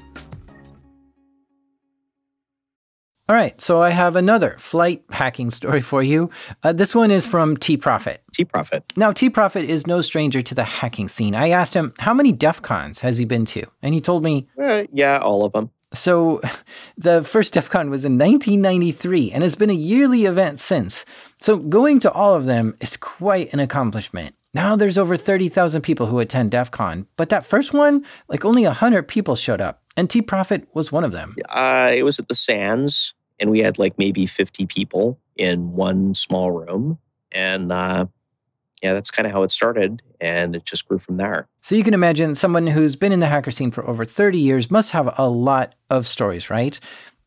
All right, so I have another flight hacking story for you. Uh, this one is from TProphet. T Profit. Now, TProphet is no stranger to the hacking scene. I asked him, how many DEF CONs has he been to? And he told me, uh, yeah, all of them. So, *laughs* the first DEF CON was in 1993 and it's been a yearly event since. So, going to all of them is quite an accomplishment. Now there's over 30,000 people who attend DEF CON, but that first one, like only 100 people showed up. And TProphet was one of them. Uh, it was at the Sands, and we had like maybe 50 people in one small room. And uh, yeah, that's kind of how it started. And it just grew from there. So you can imagine someone who's been in the hacker scene for over 30 years must have a lot of stories, right?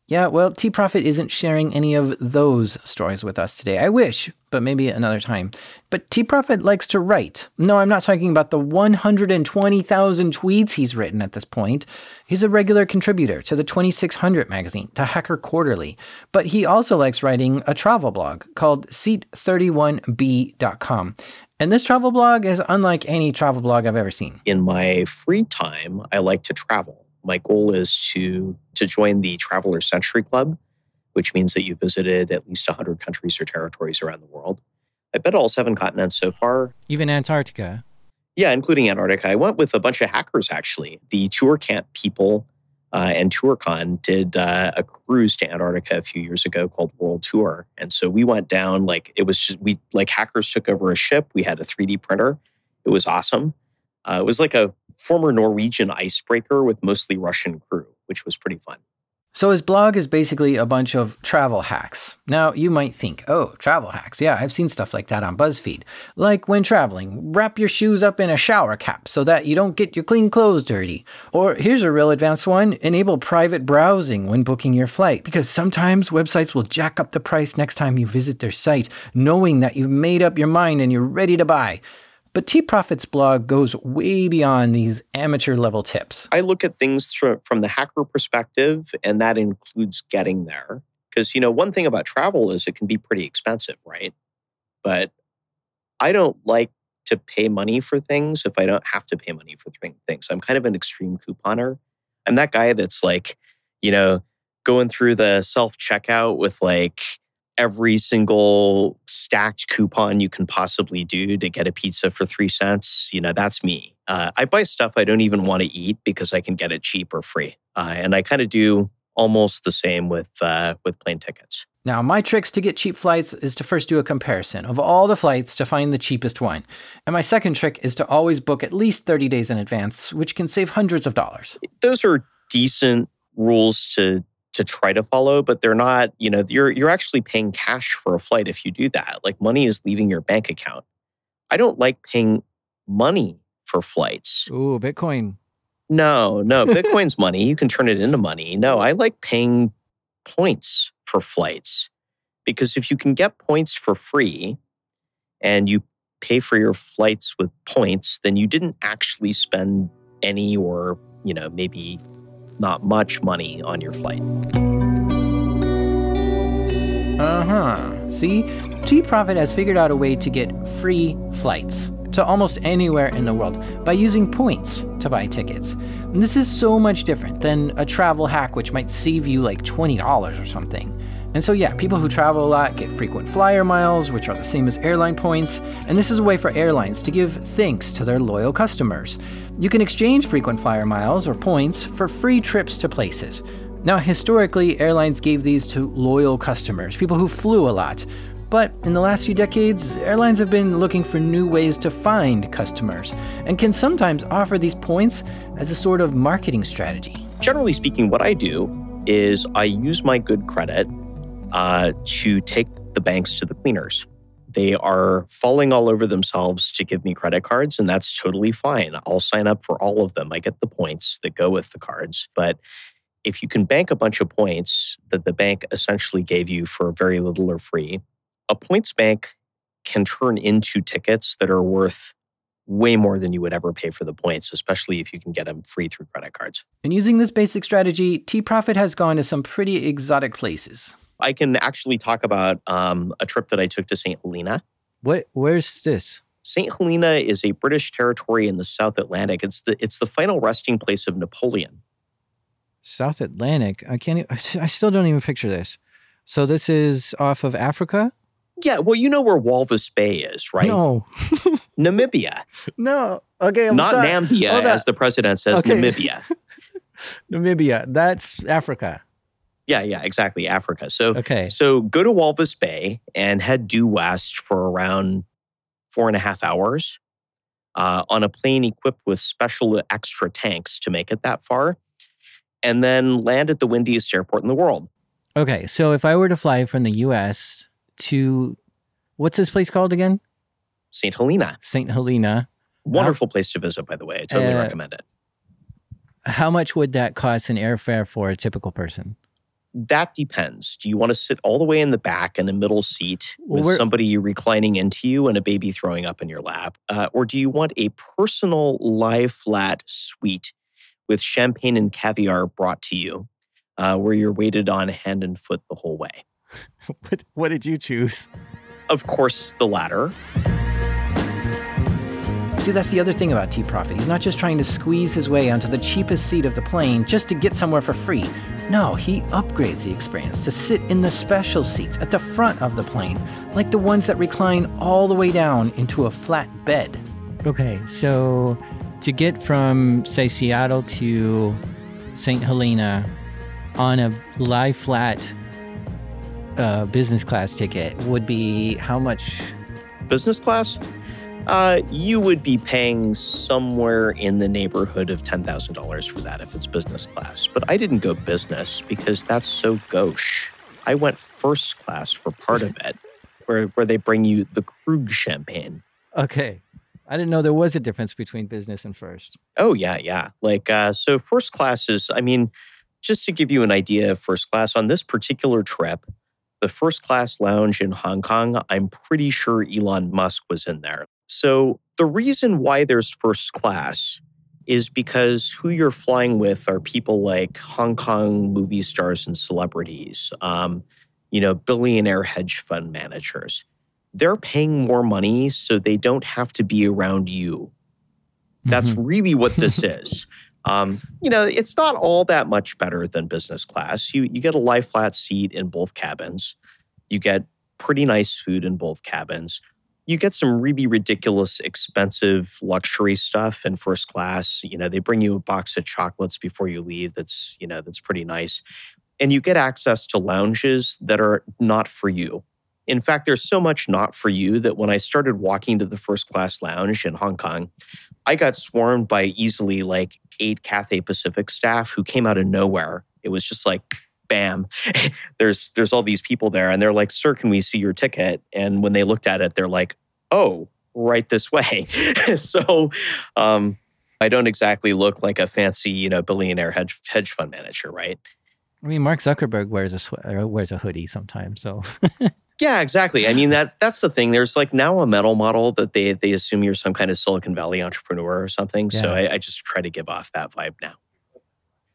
Yeah, well, TProphet isn't sharing any of those stories with us today. I wish, but maybe another time. But TProphet likes to write. No, I'm not talking about the 120,000 tweets he's written at this point. He's a regular contributor to the 2600 magazine, to Hacker Quarterly. But he also likes writing a travel blog called Seat31b.com. And this travel blog is unlike any travel blog I've ever seen. In my free time, I like to travel my goal is to to join the Traveler Century Club, which means that you visited at least 100 countries or territories around the world. I've been to all seven continents so far. Even Antarctica. Yeah, including Antarctica. I went with a bunch of hackers actually. The ToorCamp people uh, and ToorCon did uh, a cruise to Antarctica a few years ago called World Tour, and so we went down like it was just, we like hackers took over a ship. We had a 3D printer. It was awesome. Uh, it was like a former Norwegian icebreaker with mostly Russian crew, which was pretty fun. So his blog is basically a bunch of travel hacks. Now, you might think, oh, travel hacks. Yeah, I've seen stuff like that on BuzzFeed. Like when traveling, wrap your shoes up in a shower cap so that you don't get your clean clothes dirty. Or here's a real advanced one enable private browsing when booking your flight, because sometimes websites will jack up the price next time you visit their site, knowing that you've made up your mind and you're ready to buy. But TProphet's blog goes way beyond these amateur level tips. I look at things from the hacker perspective, and that includes getting there. Because, you know, one thing about travel is it can be pretty expensive, right? But I don't like to pay money for things if I don't have to pay money for things. I'm kind of an extreme couponer. I'm that guy that's like, you know, going through the self checkout with like every single stacked coupon you can possibly do to get a pizza for three cents. You know, that's me. Uh, I buy stuff I don't even want to eat because I can get it cheap or free. Uh, and I kind of do almost the same with uh, with plane tickets. Now, my tricks to get cheap flights is to first do a comparison of all the flights to find the cheapest one. And my second trick is to always book at least 30 days in advance, which can save hundreds of dollars. Those are decent rules to to try to follow, but they're not, you know, you're you're actually paying cash for a flight if you do that. Like money is leaving your bank account. I don't like paying money for flights. Ooh, Bitcoin. No, no, *laughs* Bitcoin's money. You can turn it into money. No, I like paying points for flights because if you can get points for free and you pay for your flights with points, then you didn't actually spend any or, you know, maybe not much money on your flight. Uh huh. See, TProphet has figured out a way to get free flights to almost anywhere in the world by using points to buy tickets. And this is so much different than a travel hack, which might save you like $20 or something. And so, yeah, people who travel a lot get frequent flyer miles, which are the same as airline points, and this is a way for airlines to give thanks to their loyal customers. You can exchange frequent flyer miles or points for free trips to places. Now, historically, airlines gave these to loyal customers, people who flew a lot. But in the last few decades, airlines have been looking for new ways to find customers and can sometimes offer these points as a sort of marketing strategy. Generally speaking, what I do is I use my good credit uh, to take the banks to the cleaners. They are falling all over themselves to give me credit cards, and that's totally fine. I'll sign up for all of them. I get the points that go with the cards. But if you can bank a bunch of points that the bank essentially gave you for very little or free, a points bank can turn into tickets that are worth way more than you would ever pay for the points, especially if you can get them free through credit cards. And using this basic strategy, TProphet has gone to some pretty exotic places. I can actually talk about um, a trip that I took to St. Helena. What? Where's this? St. Helena is a British territory in the South Atlantic. It's the it's the final resting place of Napoleon. South Atlantic. I can't. *laughs* I still don't even picture this. So this is off of Africa. Yeah, well, you know where Walvis Bay is, right? No, *laughs* Namibia. No, okay, I'm not sorry. Nambia, as the president says. Okay. Namibia. *laughs* Namibia. That's Africa. Yeah, yeah, exactly. Africa. So Okay. so go to Walvis Bay and head due west for around four and a half hours uh, on a plane equipped with special extra tanks to make it that far, and then land at the windiest airport in the world. Okay. So if I were to fly from the U.S. to what's this place called again? St. Helena. Saint Helena. Wonderful place to visit, by the way. I totally Uh, recommend it. How much would that cost in airfare for a typical person? That depends. Do you want to sit all the way in the back in a middle seat with we're- somebody reclining into you and a baby throwing up in your lap? Uh, or do you want a personal lie flat suite with champagne and caviar brought to you uh, where you're waited on hand and foot the whole way? *laughs* What, what did you choose? Of course, the latter. See, that's the other thing about TProphet. He's not just trying to squeeze his way onto the cheapest seat of the plane just to get somewhere for free. No, he upgrades the experience to sit in the special seats at the front of the plane, like the ones that recline all the way down into a flat bed. Okay, so to get from, say, Seattle to St. Helena on a lie flat uh, business class ticket would be how much? Business class? Uh, you would be paying somewhere in the neighborhood of $10,000 for that if it's business class. But I didn't go business because that's so gauche. I went first class for part of it, where, where they bring you the Krug champagne. Okay. I didn't know there was a difference between business and first. Oh, yeah, yeah. Like, uh, so first class is, I mean, just to give you an idea of first class, on this particular trip, the first class lounge in Hong Kong, I'm pretty sure Elon Musk was in there. So the reason why there's first class is because who you're flying with are people like Hong Kong movie stars and celebrities, um, you know, billionaire hedge fund managers. They're paying more money so they don't have to be around you. That's Mhm. really what this *laughs* is. Um, you know, it's not all that much better than business class. You you get a lie flat seat in both cabins. You get pretty nice food in both cabins. You get some really ridiculous, expensive luxury stuff in first class. You know, they bring you a box of chocolates before you leave. That's you know that's pretty nice, and you get access to lounges that are not for you. In fact, there's so much not for you that when I started walking to the first class lounge in Hong Kong, I got swarmed by easily like eight Cathay Pacific staff who came out of nowhere. It was just like, bam, *laughs* there's there's all these people there, and they're like, "Sir, can we see your ticket?" And when they looked at it, they're like, "Oh, right this way." *laughs* so, um, I don't exactly look like a fancy, you know, billionaire hedge hedge fund manager, right? I mean, Mark Zuckerberg wears a swe- wears a hoodie sometimes. So *laughs* Yeah, exactly. I mean, that's that's the thing. There's like now a metal model that they they assume you're some kind of Silicon Valley entrepreneur or something. So I, I just try to give off that vibe now.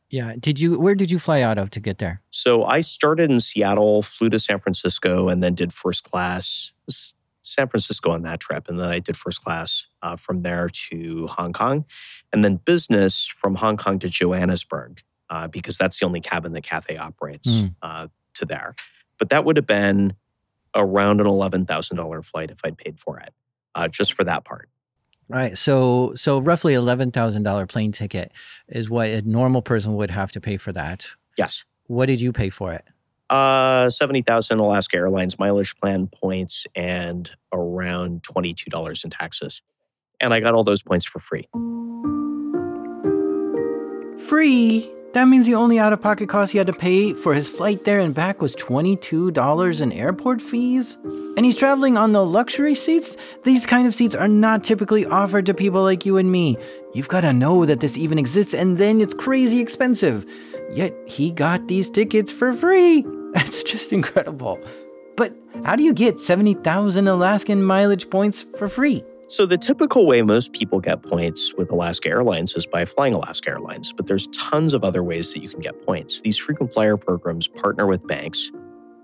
yeah, did you? Where did you fly out of to get there? So I started in Seattle, flew to San Francisco, and then did first class San Francisco on that trip, and then I did first class uh, from there to Hong Kong, and then business from Hong Kong to Johannesburg uh, because that's the only cabin that Cathay operates Mm. uh, to there. But that would have been around an eleven thousand dollar flight if I'd paid for it, uh, just for that part. Right. So so roughly eleven thousand dollar plane ticket is what a normal person would have to pay for that. Yes. What did you pay for it? Uh, 70,000 Alaska Airlines mileage plan points and around $22 in taxes. And I got all those points for free. Free. That means the only out of pocket cost he had to pay for his flight there and back was $22 in airport fees? And he's traveling on the luxury seats? These kind of seats are not typically offered to people like you and me. You've got to know that this even exists and then it's crazy expensive. Yet he got these tickets for free. *laughs* That's just incredible. But how do you get 70,000 Alaskan mileage points for free? So, the typical way most people get points with Alaska Airlines is by flying Alaska Airlines, but there's tons of other ways that you can get points. These frequent flyer programs partner with banks,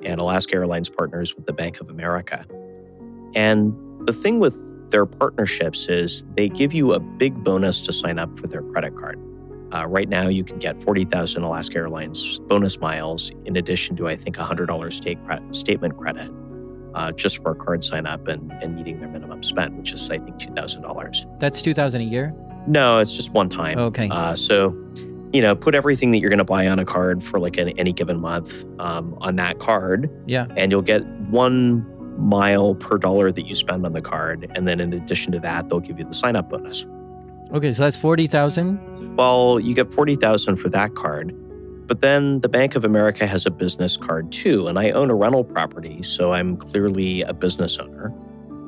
and Alaska Airlines partners with the Bank of America. And the thing with their partnerships is they give you a big bonus to sign up for their credit card. Uh, right now, you can get 40,000 Alaska Airlines bonus miles in addition to, I think, $100 state statement credit uh, just for a card sign up and, and meeting their minimum spend, which is, I think, $2,000. That's 2000 a year? No, it's just one time. Okay. Uh, so, you know, put everything that you're going to buy on a card for like an, any given month um, on that card, yeah. and you'll get one mile per dollar that you spend on the card. And then in addition to that, they'll give you the sign up bonus. Okay, so that's 40,000? Well, you get 40,000 for that card. But then the Bank of America has a business card too. And I own a rental property. So I'm clearly a business owner.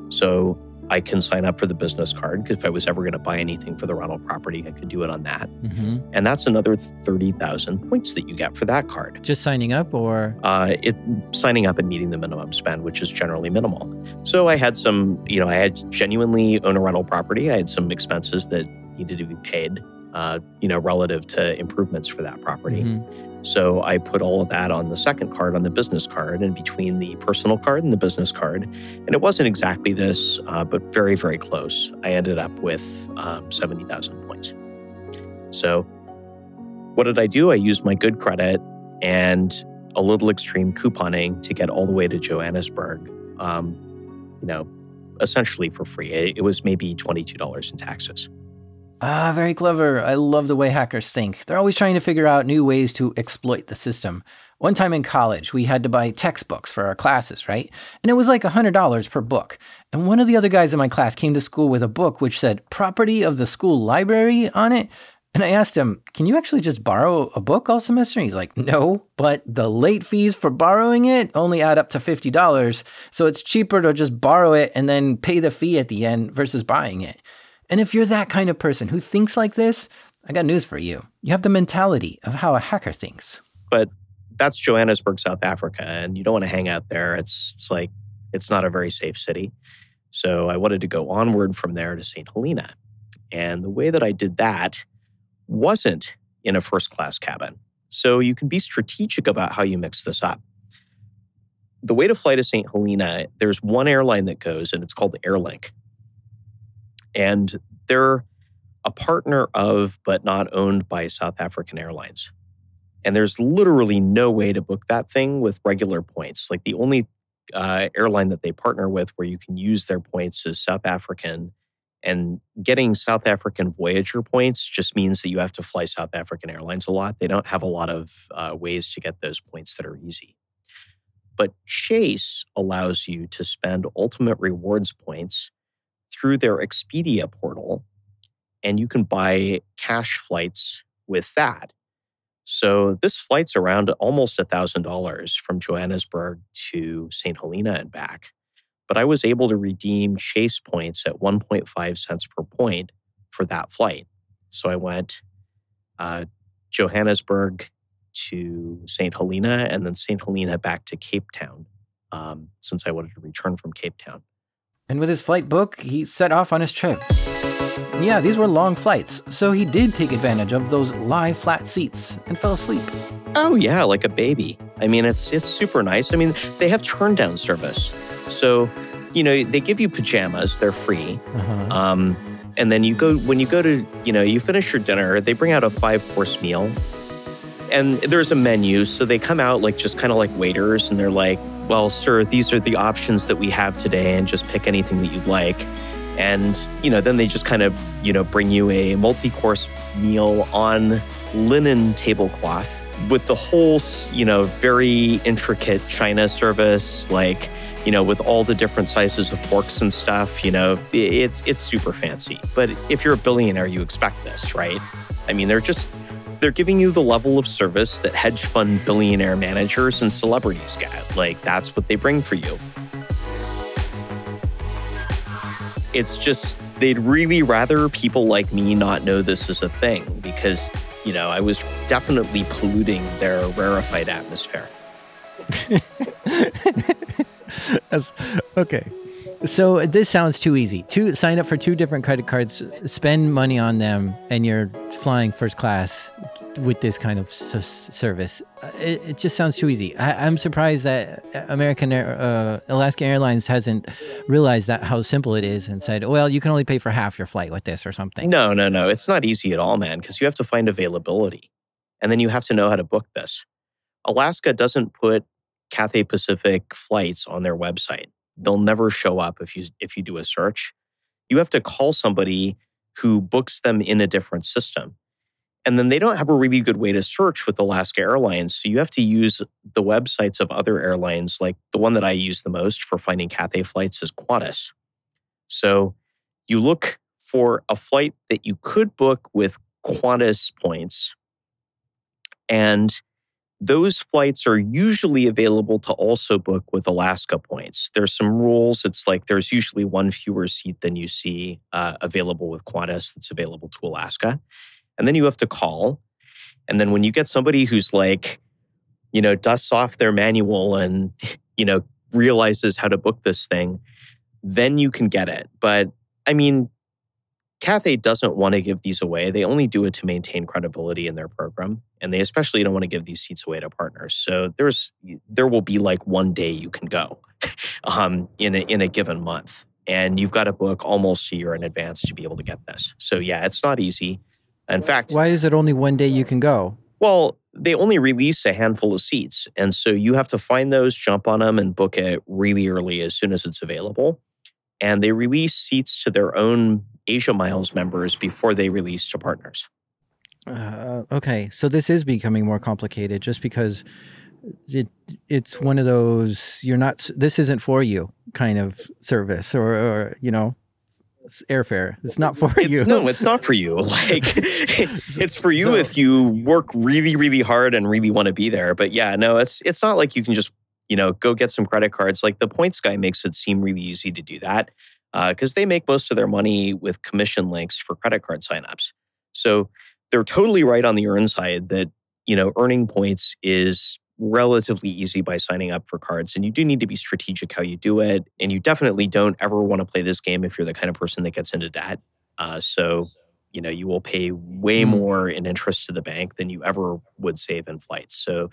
So I can sign up for the business card because if I was ever going to buy anything for the rental property, I could do it on that. Mm-hmm. And that's another 30,000 points that you get for that card. Just signing up or? Uh, it signing up and meeting the minimum spend, which is generally minimal. So I had some, you know, I had genuinely own a rental property. I had some expenses that needed to be paid, uh, you know, relative to improvements for that property. Mhm. So I put all of that on the second card, on the business card, and between the personal card and the business card. And it wasn't exactly this, uh, but very, very close. I ended up with um, 70,000 points. So what did I do? I used my good credit and a little extreme couponing to get all the way to Johannesburg, um, you know, essentially for free. It, it was maybe $22 in taxes. Ah, very clever. I love the way hackers think. They're always trying to figure out new ways to exploit the system. One time in college, we had to buy textbooks for our classes, right? And it was like $100 per book. And one of the other guys in my class came to school with a book which said property of the school library on it. And I asked him, Can you actually just borrow a book all semester? And he's like, No, but the late fees for borrowing it only add up to $50. So it's cheaper to just borrow it and then pay the fee at the end versus buying it. And if you're that kind of person who thinks like this, I got news for you. You have the mentality of how a hacker thinks. But that's Johannesburg, South Africa, and you don't want to hang out there. It's, it's like, it's not a very safe city. So I wanted to go onward from there to St. Helena. And the way that I did that wasn't in a first class cabin. So you can be strategic about how you mix this up. The way to fly to St. Helena, there's one airline that goes, and it's called Airlink. And they're a partner of, but not owned by South African Airlines. And there's literally no way to book that thing with regular points. Like the only uh, airline that they partner with where you can use their points is South African and getting South African Voyager points just means that you have to fly South African Airlines a lot. They don't have a lot of uh, ways to get those points that are easy. But Chase allows you to spend Ultimate Rewards points through their Expedia portal, and you can buy cash flights with that. So this flight's around almost $1,000 from Johannesburg to St. Helena and back but I was able to redeem Chase points at 1.5 cents per point for that flight. So I went uh, Johannesburg to St. Helena and then St. Helena back to Cape Town um, since I wanted to return from Cape Town. And with his flight book, he set off on his trip. Yeah, these were long flights, so he did take advantage of those lie flat seats and fell asleep. Oh yeah, like a baby. I mean, it's it's super nice. I mean, they have turn down service. So, you know, they give you pajamas, they're free. Uh-huh. Um, and then you go, when you go to, you know, you finish your dinner, they bring out a five course meal. And there's a menu. So they come out like just kind of like waiters and they're like, well, sir, these are the options that we have today and just pick anything that you'd like. And, you know, then they just kind of, you know, bring you a multi course meal on linen tablecloth with the whole, you know, very intricate China service, like, you know, with all the different sizes of forks and stuff, you know, it's it's super fancy. But if you're a billionaire, you expect this, right? I mean, they're just they're giving you the level of service that hedge fund billionaire managers and celebrities get. Like that's what they bring for you. It's just they'd really rather people like me not know this is a thing because, you know, I was definitely polluting their rarefied atmosphere. *laughs* Okay. So this sounds too easy. To sign up for two different credit cards, spend money on them, and you're flying first class with this kind of service. Uh, it, it, just sounds too easy. I, am surprised that American uh, Alaska Airlines hasn't realized that how simple it is and said, "Well, you can only pay for half your flight with this or something." No, no, no. It's not easy at all, man. Because you have to find availability, and then you have to know how to book this. Alaska doesn't put Cathay Pacific flights on their website. They'll never show up if you if you do a search. You have to call somebody who books them in a different system. And then they don't have a really good way to search with Alaska Airlines. So you have to use the websites of other airlines. Like the one that I use the most for finding Cathay flights is Qantas. So you look for a flight that you could book with Qantas points. And those flights are usually available to also book with Alaska points. There's some rules. It's like there's usually one fewer seat than you see uh, available with Qantas that's available to Alaska. And then you have to call. And then when you get somebody who's like, you know, dusts off their manual and, *laughs* you know, realizes how to book this thing, then you can get it. But I mean, Cathay doesn't want to give these away. They only do it to maintain credibility in their program, and they especially don't want to give these seats away to partners. So there's there will be like one day you can go *laughs* um, in a, in a given month, and you've got to book almost a year in advance to be able to get this. So yeah, it's not easy. In fact, why is it only one day you can go? Well, they only release a handful of seats, and so you have to find those, jump on them, and book it really early as soon as it's available and they release seats to their own Asia Miles members before they release to partners. Uh, okay, so this is becoming more complicated just because it it's one of those you're not this isn't for you kind of service or, or you know airfare. It's not for it's, you. No, it's not for you. *laughs* Like it's for you so, if you work really, really hard and really want to be there. But yeah, no, it's it's not like you can just you know go get some credit cards. Like the points guy makes it seem really easy to do that because uh, they make most of their money with commission links for credit card signups. So they're totally right on the earn side that you know earning points is relatively easy by signing up for cards and you do need to be strategic how you do it and you definitely don't ever want to play this game if you're the kind of person that gets into debt uh, so you know you will pay way mm. more in interest to the bank than you ever would save in flights so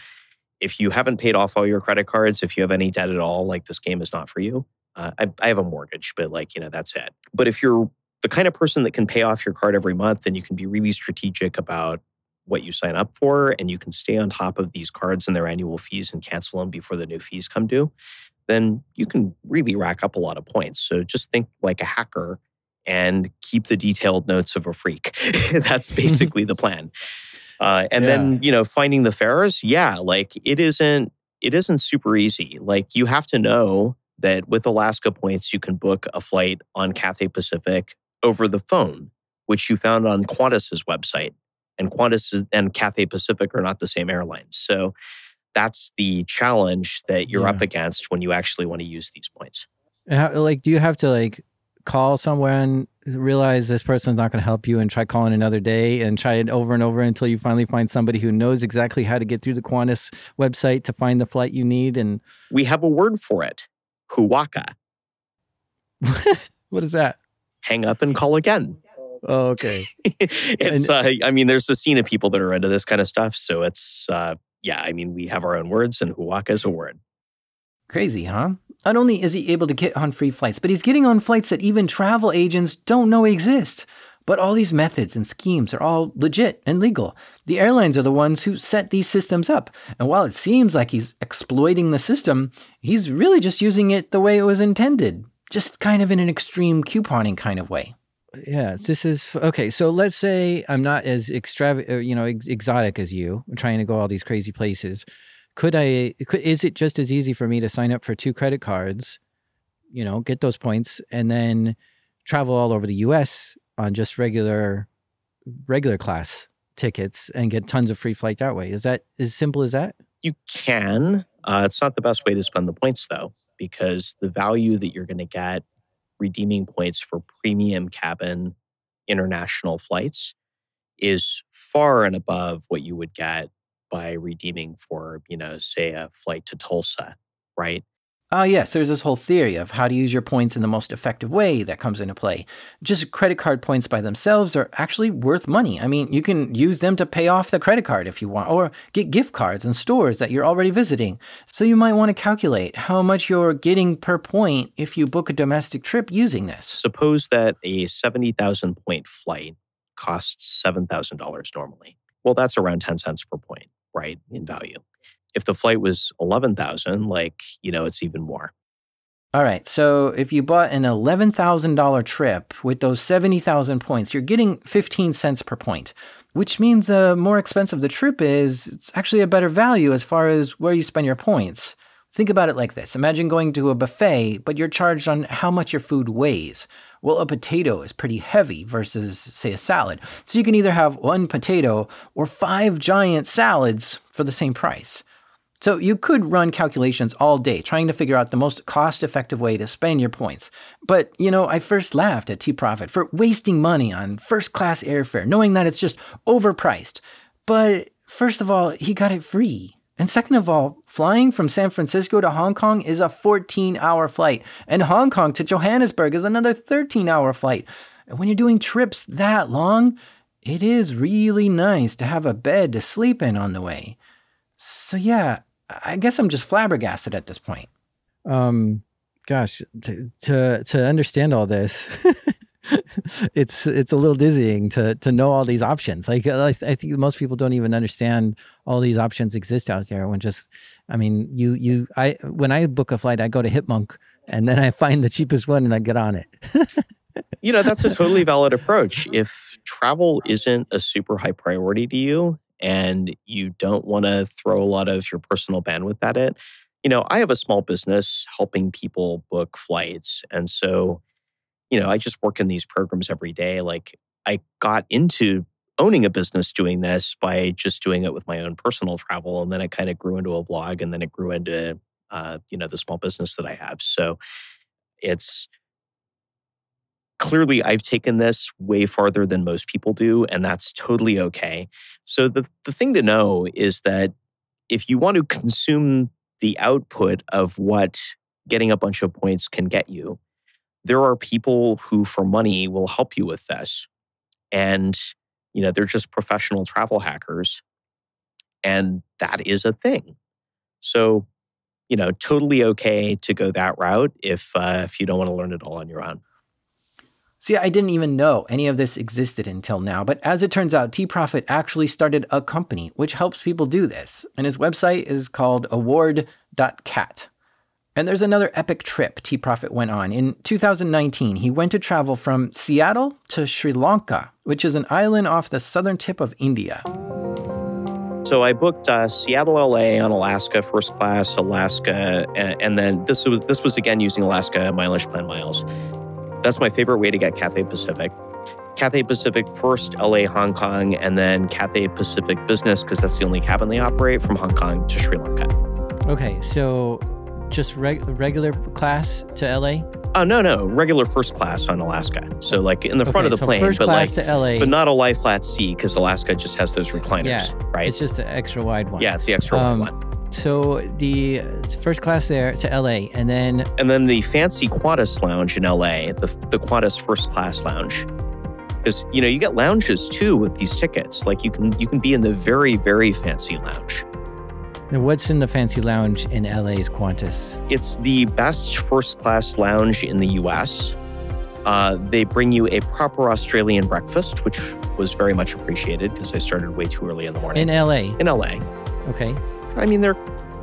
if you haven't paid off all your credit cards if you have any debt at all like this game is not for you uh, I, I have a mortgage but like you know that's it but if you're the kind of person that can pay off your card every month, then you can be really strategic about what you sign up for and you can stay on top of these cards and their annual fees and cancel them before the new fees come due, then you can really rack up a lot of points. So just think like a hacker and keep the detailed notes of a freak. *laughs* That's *laughs* basically the plan. Uh, and yeah. then, you know, finding the fares, yeah, like it isn't it isn't super easy. Like you have to know that with Alaska points, you can book a flight on Cathay Pacific over the phone, which you found on Qantas's website. And Qantas and Cathay Pacific are not the same airlines. So that's the challenge that you're yeah. up against when you actually want to use these points. How, like, do you have to like call someone, realize this person's not going to help you, and try calling another day and try it over and over until you finally find somebody who knows exactly how to get through the Qantas website to find the flight you need? And we have a word for it, HUCA. *laughs* what is that? hang up and call again. Oh, okay. *laughs* it's, and, uh, I mean, there's a scene of people that are into this kind of stuff. So it's, uh, yeah, I mean, we have our own words and HUCA is a word. Crazy, huh? Not only is he able to get on free flights, but he's getting on flights that even travel agents don't know exist. But all these methods and schemes are all legit and legal. The airlines are the ones who set these systems up. And while it seems like he's exploiting the system, he's really just using it the way it was intended just kind of in an extreme couponing kind of way. Yeah, this is okay. So let's say I'm not as extravagant, uh, you know, ex- exotic as you, trying to go all these crazy places. Could I? Could, is it just as easy for me to sign up for two credit cards, you know, get those points, and then travel all over the U.S. on just regular, regular class tickets and get tons of free flight that way? Is that as simple as that? You can. Uh, it's not the best way to spend the points, though because the value that you're going to get redeeming points for premium cabin international flights is far and above what you would get by redeeming for, you know, say a flight to Tulsa, right? Ah, yes, there's this whole theory of how to use your points in the most effective way that comes into play. Just credit card points by themselves are actually worth money. I mean, you can use them to pay off the credit card if you want, or get gift cards in stores that you're already visiting. So you might want to calculate how much you're getting per point if you book a domestic trip using this. Suppose that a 70,000 point flight costs $7,000 normally. Well, that's around 10 cents per point, right, in value if the flight was 11,000, like, you know, it's even more. All right. So if you bought an $11,000 trip with those 70,000 points, you're getting 15 cents per point, which means the more expensive the trip is, it's actually a better value as far as where you spend your points. Think about it like this Imagine going to a buffet, but you're charged on how much your food weighs. Well, a potato is pretty heavy versus, say, a salad. So you can either have one potato or five giant salads for the same price. So you could run calculations all day trying to figure out the most cost effective way to spend your points. But, you know, I first laughed at TProphet for wasting money on first class airfare, knowing that it's just overpriced. But first of all, he got it free. And second of all, flying from San Francisco to Hong Kong is a 14 hour flight, and Hong Kong to Johannesburg is another 13 hour flight. And when you're doing trips that long, it is really nice to have a bed to sleep in on the way. So, yeah, I guess I'm just flabbergasted at this point. Um, gosh, to to, to understand all this, *laughs* it's it's a little dizzying to to know all these options. Like I, I think most people don't even understand all these options exist out there. When just, I mean, you you I when I book a flight, I go to Hipmunk and then I *laughs* find the cheapest one and I get on it. you know, that's a totally *laughs* valid approach. If travel isn't a super high priority to you and you don't want to throw a lot of your personal bandwidth at it, you know, I have a small business helping people book flights. And so, you know, I just work in these programs every day. Like I got into owning a business doing this by just doing it with my own personal travel. And then it kind of grew into a blog and then it grew into, uh, you know, the small business that I have. So it's, clearly I've taken this way farther than most people do, and that's totally okay. So the, the thing to know is that if you want to consume the output of what getting a bunch of points can get you, there are people who for money will help you with this. And, you know, they're just professional travel hackers. And that is a thing. So, you know, totally okay to go that route if uh, if you don't want to learn it all on your own. See, I didn't even know any of this existed until now, but as it turns out, TProphet actually started a company which helps people do this, and his website is called award.cat. And there's another epic trip TProphet went on. In 2019, he went to travel from Seattle to Sri Lanka, which is an island off the southern tip of India. So I booked uh, Seattle, LA on Alaska first class, Alaska, and, and then this was this was again using Alaska mileage plan miles. That's my favorite way to get Cathay Pacific. Cathay Pacific first, LA, Hong Kong, and then Cathay Pacific Business, because that's the only cabin they operate from Hong Kong to Sri Lanka. Okay, so just reg- regular class to LA? Oh no, no, regular first class on Alaska. So like in the front of the so plane, first but class like, to LA. but not a lie flat seat because Alaska just has those recliners, Yeah, right? It's just an extra wide one. yeah, it's the extra Um, one. So the first class there to LA, and then And then the fancy Qantas lounge in LA, the the Qantas first class lounge. Because you know you get lounges too with these tickets. Like you can you can be in the very very fancy lounge. now what's in the fancy lounge in LA's Qantas? It's the best first class lounge in the U.S. Uh, they bring you a proper Australian breakfast, which was very much appreciated because I started way too early in the morning In LA. in LA. Okay. I mean, they're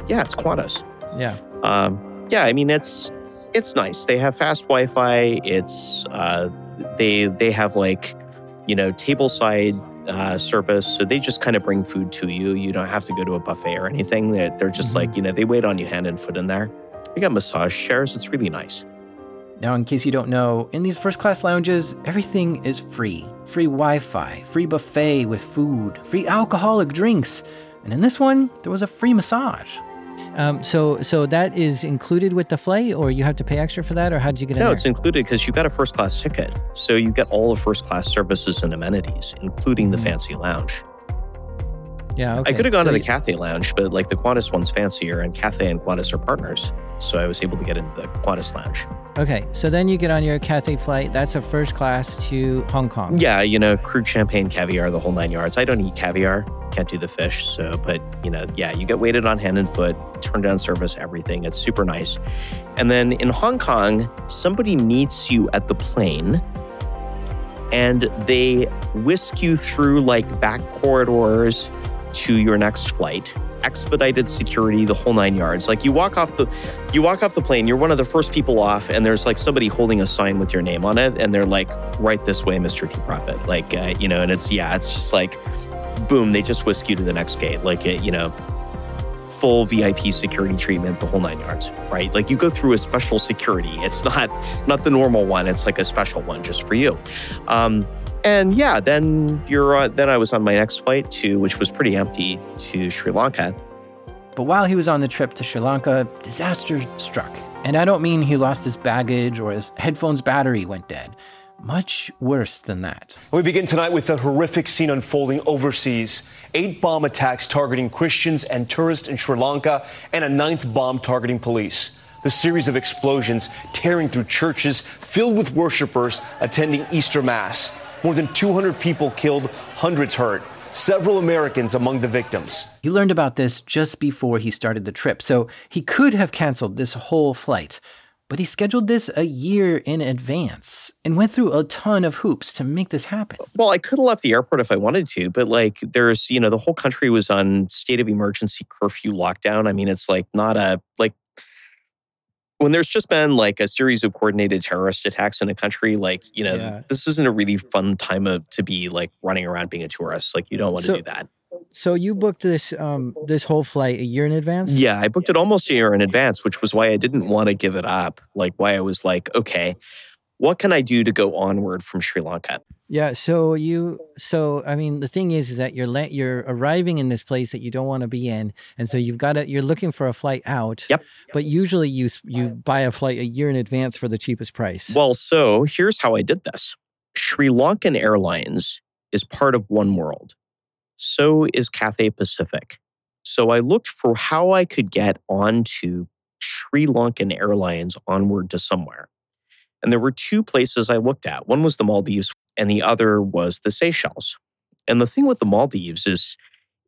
yeah, it's Qantas. Yeah. Um, yeah, I mean it's it's nice. They have fast Wi-Fi. It's uh, they they have like you know tableside uh, service, so they just kind of bring food to you. You don't have to go to a buffet or anything. They're, they're just Mhm. like you know they wait on you hand and foot in there. They got massage chairs. It's really nice. Now, in case you don't know, in these first class lounges, everything is free free Wi Fi, free buffet with food, free alcoholic drinks. And in this one, there was a free massage. Um, so so that is included with the flight, or you have to pay extra for that, or how did you get it? No, there? it's included because you got a first class ticket, so you get all the first class services and amenities, including the Mhm. fancy lounge. Yeah. Okay. I could have gone So to the you- Cathay Lounge, but like the Qantas one's fancier, and Cathay and Qantas are partners, so I was able to get into the Qantas Lounge. Okay, so then you get on your Cathay flight. That's a first class to Hong Kong. Yeah, you know, Krug champagne, caviar, the whole nine yards. I don't eat caviar, can't do the fish, so but you know, yeah, you get waited on hand and foot, turn down service, everything. It's super nice. And then in Hong Kong, somebody meets you at the plane and they whisk you through like back corridors to your next flight. Expedited security the whole nine yards. Like you walk off the you walk off the plane you're one of the first people off and there's like somebody holding a sign with your name on it and they're like right this way mr TProphet like uh, you know and it's yeah it's just like boom they just whisk you to the next gate. Like it you know full vip security treatment the whole nine yards right? Like you go through a special security. It's not not the normal one. It's like a special one just for you. Um and yeah, then you're uh, then I was on my next flight to which was pretty empty to Sri Lanka. But while he was on the trip to Sri Lanka, disaster struck. And I don't mean he lost his baggage or his headphones battery went dead. Much worse than that. We begin tonight with a horrific scene unfolding overseas. Eight bomb attacks targeting Christians and tourists in Sri Lanka, and a ninth bomb targeting police. The series of explosions tearing through churches filled with worshippers attending Easter Mass. More than 200 people killed, hundreds hurt. Several Americans among the victims. He learned about this just before he started the trip, so he could have canceled this whole flight. But he scheduled this a year in advance and went through a ton of hoops to make this happen. Well, I could have left the airport if I wanted to, but like there's, you know, the whole country was on state of emergency curfew lockdown. I mean, it's like not a like when there's just been like a series of coordinated terrorist attacks in a country, like, you know, Yeah. this isn't a really fun time of, to be like running around being a tourist. Like, you don't want So- to do that. So you booked this um this whole flight a year in advance? Yeah, I booked it almost a year in advance, which was why I didn't want to give it up. Like, why I was like, okay, what can I do to go onward from Sri Lanka? Yeah. So you, so I mean, the thing is, is that you're le- you're arriving in this place that you don't want to be in, and so you've got to you're looking for a flight out. Yep. But usually you you buy a flight a year in advance for the cheapest price. Well, so here's how I did this Sri Lankan Airlines is part of Oneworld. So is Cathay Pacific. So I looked for how I could get onto Sri Lankan Airlines onward to somewhere. And there were two places I looked at. One was the Maldives, and the other was the Seychelles. And the thing with the Maldives is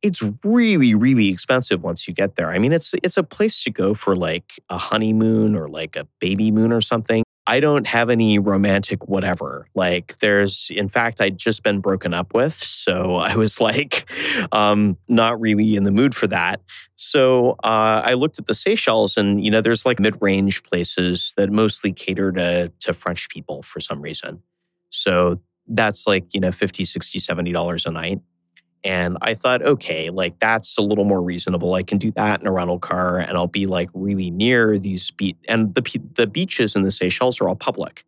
it's really, really expensive once you get there. I mean, it's it's a place to go for like a honeymoon or like a baby moon or something. I don't have any romantic whatever. Like there's in fact I'd just been broken up with, so *laughs* I was like um not really in the mood for that. So uh, I looked at the Seychelles and you know there's like mid-range places that mostly cater to to French people for some reason. So that's like, you know, 50, 60, 70 dollars a night. And I thought, okay, like that's a little more reasonable. I can do that in a rental car, and I'll be like really near these beach. And the the beaches in the Seychelles are all public,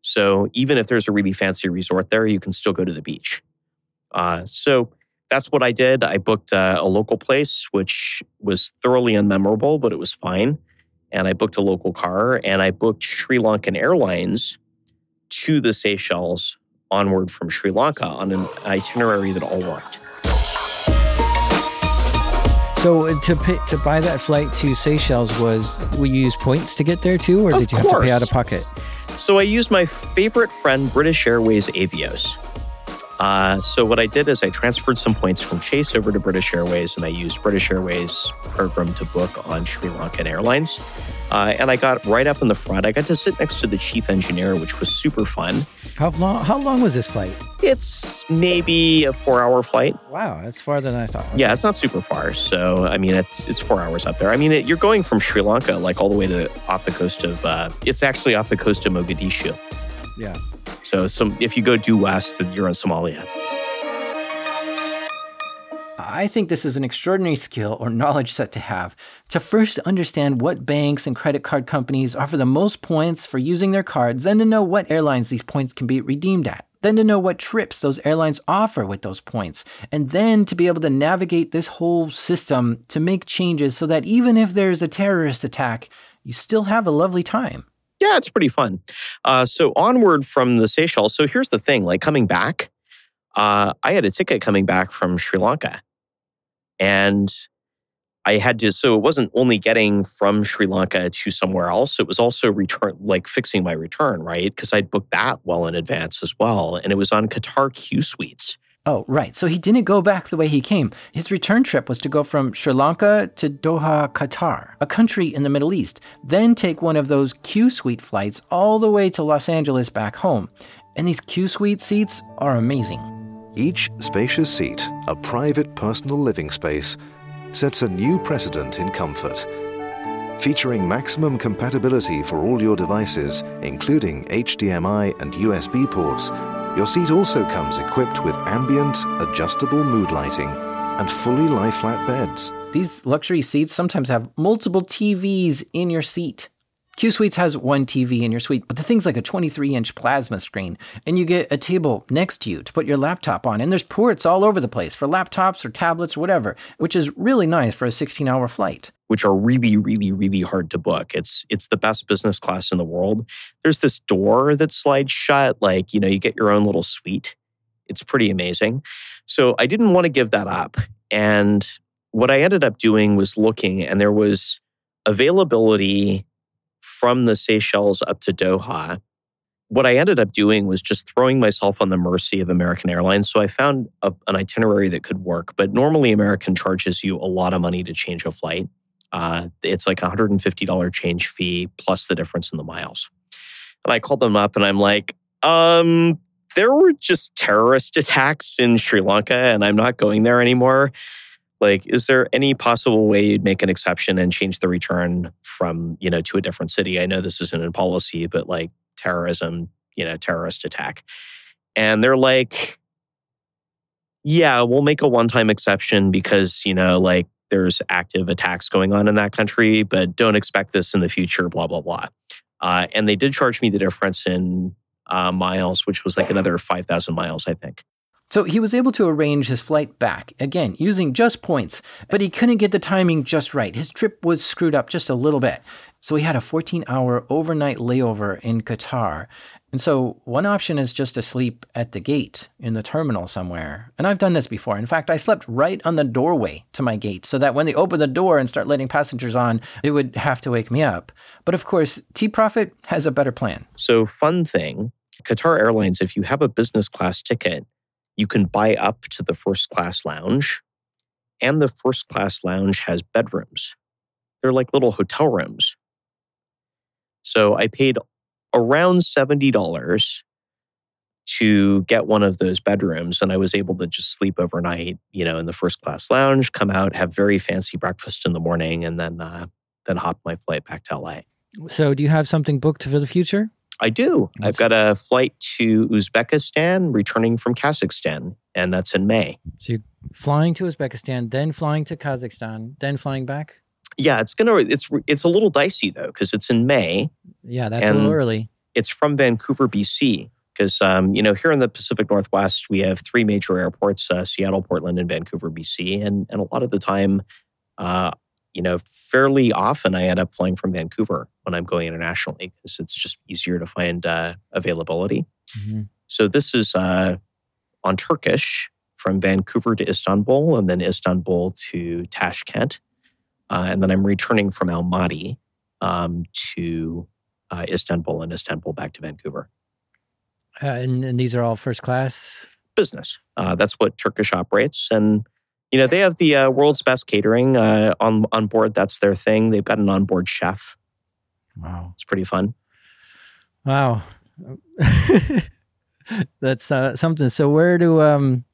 so even if there's a really fancy resort there, you can still go to the beach. Uh, so that's what I did. I booked uh, a local place, which was thoroughly unmemorable, but it was fine. And I booked a local car, and I booked Sri Lankan Airlines to the Seychelles onward from Sri Lanka on an itinerary that all worked. So uh, to pay, to buy that flight to Seychelles was we use points to get there too, or Of did you have to pay out of pocket? So I used my favorite friend, British Airways Avios. Uh, so what I did is I transferred some points from Chase over to British Airways, and I used British Airways program to book on Sri Lankan Airlines. Uh, and I got right up in the front. I got to sit next to the chief engineer, which was super fun. How long? How long was this flight? It's maybe a four-hour flight. Wow, that's farther than I thought. Yeah, it's not super far. So I mean, it's it's four hours up there. I mean, it, you're going from Sri Lanka like all the way to off the coast of. Uh, it's actually off the coast of Mogadishu. Yeah. So some if you go due west, then you're in Somalia. I think this is an extraordinary skill or knowledge set to have to first understand what banks and credit card companies offer the most points for using their cards, then to know what airlines these points can be redeemed at, then to know what trips those airlines offer with those points, and then to be able to navigate this whole system to make changes so that even if there's a terrorist attack, you still have a lovely time. Yeah, it's pretty fun. Uh, so onward from the Seychelles. So here's the thing: like coming back, uh, I had a ticket coming back from Sri Lanka, and I had to. So it wasn't only getting from Sri Lanka to somewhere else; it was also return, like fixing my return, right? Because I'd booked that well in advance as well, and it was on Qatar Q Suites. Oh, right. So he didn't go back the way he came. His return trip was to go from Sri Lanka to Doha, Qatar, a country in the Middle East, then take one of those Q Suite flights all the way to Los Angeles back home. And these Q Suite seats are amazing. Each spacious seat, a private personal living space, sets a new precedent in comfort. Featuring maximum compatibility for all your devices, including HDMI and USB ports, your seat also comes equipped with ambient, adjustable mood lighting and fully lie flat beds. These luxury seats sometimes have multiple TVs in your seat. Q Suites has one TV in your suite, but the thing's like a 23 inch plasma screen, and you get a table next to you to put your laptop on, and there's ports all over the place for laptops or tablets or whatever, which is really nice for a 16 hour flight. Which are really, really, really hard to book. It's it's the best business class in the world. There's this door that slides shut, like you know, you get your own little suite. It's pretty amazing. So I didn't want to give that up. And what I ended up doing was looking, and there was availability from the Seychelles up to Doha. What I ended up doing was just throwing myself on the mercy of American Airlines. So I found a, an itinerary that could work. But normally, American charges you a lot of money to change a flight. Uh, it's like a $150 change fee plus the difference in the miles. And I called them up and I'm like, um, there were just terrorist attacks in Sri Lanka and I'm not going there anymore. like, is there any possible way you'd make an exception and change the return from, you know, to a different city? I know this isn't in policy, but like terrorism, you know, terrorist attack. And they're like, yeah, we'll make a one time exception because, you know, like there's active attacks going on in that country, but don't expect this in the future, blah, blah, blah. Uh, and they did charge me the difference in uh, miles, which was like another 5,000 miles, I think. So he was able to arrange his flight back, again, using just points, but he couldn't get the timing just right. His trip was screwed up just a little bit. So he had a 14 hour overnight layover in Qatar. And so one option is just to sleep at the gate in the terminal somewhere. And I've done this before. In fact, I slept right on the doorway to my gate so that when they open the door and start letting passengers on, it would have to wake me up. But of course, TProphet has a better plan. So, fun thing Qatar Airlines, if you have a business class ticket, you can buy up to the first class lounge, and the first class lounge has bedrooms. They're like little hotel rooms. So I paid around $70 to get one of those bedrooms and I was able to just sleep overnight, you know, in the first class lounge, come out, have very fancy breakfast in the morning and then uh, then hop my flight back to LA. So do you have something booked for the future? I do. I've got a flight to Uzbekistan returning from Kazakhstan, and that's in May. So you're flying to Uzbekistan, then flying to Kazakhstan, then flying back? Yeah, it's gonna it's it's a little dicey though, because it's in May. Yeah, that's a little early. It's from Vancouver, BC. Because um, you know, here in the Pacific Northwest, we have three major airports: uh, Seattle, Portland, and Vancouver, BC. And and a lot of the time, uh, you know, fairly often I end up flying from Vancouver when I'm going internationally because it's just easier to find uh, availability. Mm-hmm. So this is uh, on Turkish from Vancouver to Istanbul and then Istanbul to Tashkent. Uh, and then I'm returning from Almaty um, to uh, Istanbul and Istanbul back to Vancouver. Uh, and, and, these are all first class? Business. Uh, that's what Turkish operates. And you know, they have the uh, world's best catering uh, on on board. That's their thing. They've got an onboard chef. Wow, it's pretty fun. Wow, *laughs* that's uh, something. So where do um,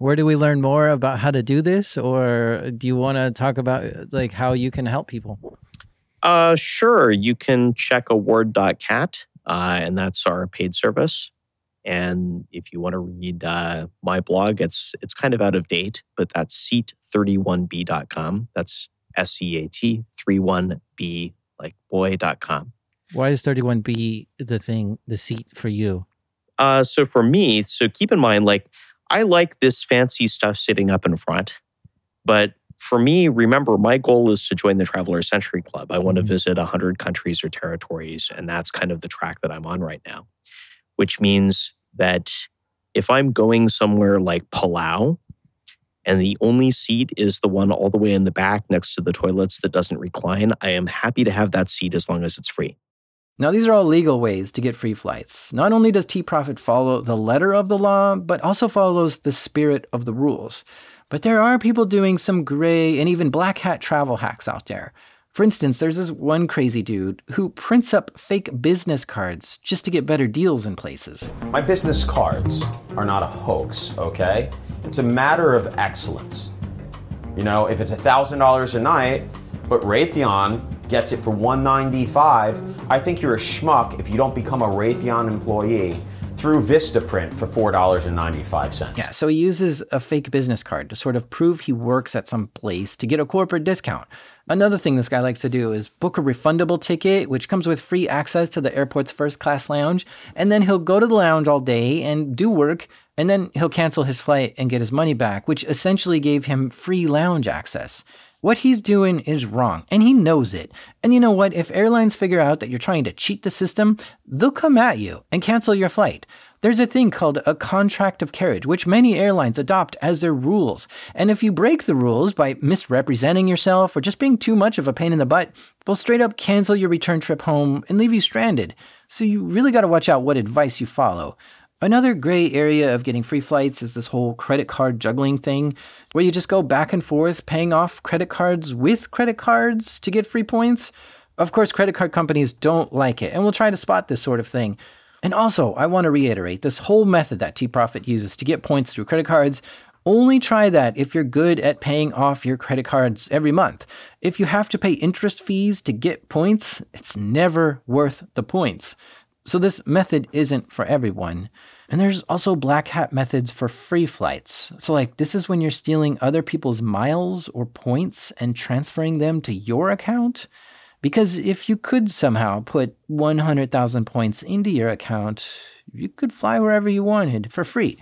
where do we learn more about how to do this, or do you want to talk about like how you can help people? Uh, sure. You can check award.cat, uh, and that's our paid service. And if you want to read uh, my blog, it's it's kind of out of date, but that's seat31b.com. That's S E A T 31b like boy.com. Why is 31b the thing, the seat for you? Uh, so for me, so keep in mind, like I like this fancy stuff sitting up in front, but for me, remember, my goal is to join the Traveler Century Club. I want to mm-hmm. visit 100 countries or territories, and that's kind of the track that I'm on right now which means that if I'm going somewhere like Palau and the only seat is the one all the way in the back next to the toilets that doesn't recline, I am happy to have that seat as long as it's free. Now, these are all legal ways to get free flights. Not only does TProphet follow the letter of the law, but also follows the spirit of the rules. But there are people doing some gray and even black hat travel hacks out there. For instance, there's this one crazy dude who prints up fake business cards just to get better deals in places. My business cards are not a hoax, okay? It's a matter of excellence. You know, if it's $1,000 a night, but Raytheon gets it for 195, I think you're a schmuck if you don't become a Raytheon employee through Vistaprint for $4.95. Yeah, so he uses a fake business card to sort of prove he works at some place to get a corporate discount. Another thing this guy likes to do is book a refundable ticket, which comes with free access to the airport's first class lounge, and then he'll go to the lounge all day and do work, and then he'll cancel his flight and get his money back, which essentially gave him free lounge access. What he's doing is wrong, and he knows it. And you know what? If airlines figure out that you're trying to cheat the system, they'll come at you and cancel your flight. There's a thing called a contract of carriage, which many airlines adopt as their rules. And if you break the rules by misrepresenting yourself or just being too much of a pain in the butt, they'll straight up cancel your return trip home and leave you stranded. So you really got to watch out what advice you follow. Another gray area of getting free flights is this whole credit card juggling thing, where you just go back and forth paying off credit cards with credit cards to get free points. Of course, credit card companies don't like it and will try to spot this sort of thing. And also, I want to reiterate this whole method that TProphet uses to get points through credit cards Only try that if you're good at paying off your credit cards every month. If you have to pay interest fees to get points, it's never worth the points. So, this method isn't for everyone. And there's also black hat methods for free flights. So, like, this is when you're stealing other people's miles or points and transferring them to your account. Because if you could somehow put 100,000 points into your account, you could fly wherever you wanted for free.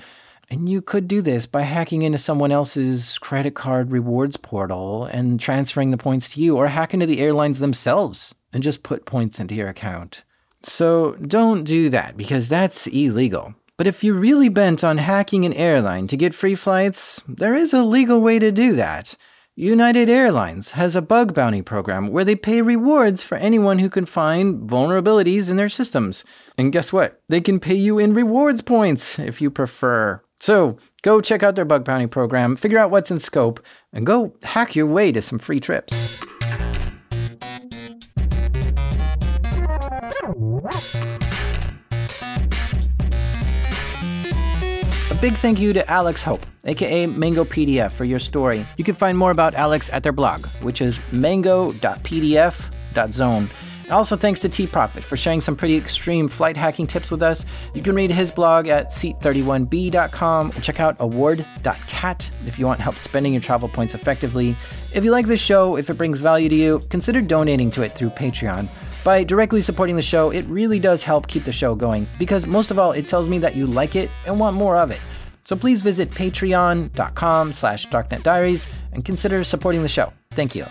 And you could do this by hacking into someone else's credit card rewards portal and transferring the points to you, or hack into the airlines themselves and just put points into your account. So don't do that because that's illegal. But if you're really bent on hacking an airline to get free flights, there is a legal way to do that. United Airlines has a bug bounty program where they pay rewards for anyone who can find vulnerabilities in their systems. And guess what? They can pay you in rewards points if you prefer. So go check out their bug bounty program, figure out what's in scope, and go hack your way to some free trips. A big thank you to Alex Hope, aka Mango PDF, for your story. You can find more about Alex at their blog, which is mango.pdf.zone. Also, thanks to TProphet for sharing some pretty extreme flight hacking tips with us. You can read his blog at seat31b.com and check out award.cat if you want help spending your travel points effectively. If you like this show, if it brings value to you, consider donating to it through Patreon. By directly supporting the show, it really does help keep the show going because most of all, it tells me that you like it and want more of it. So please visit patreon.com slash darknetdiaries and consider supporting the show. Thank you.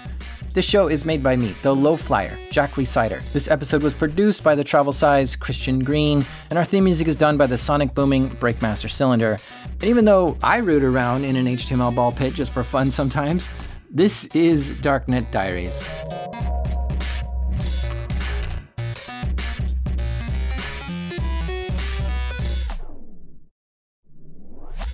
This show is made by me, the low flyer, Jack Rhysider. This episode was produced by the travel size Christian Green, and our theme music is done by the sonic booming Breakmaster Cylinder. And even though I root around in an HTML ball pit just for fun sometimes, this is Darknet Diaries.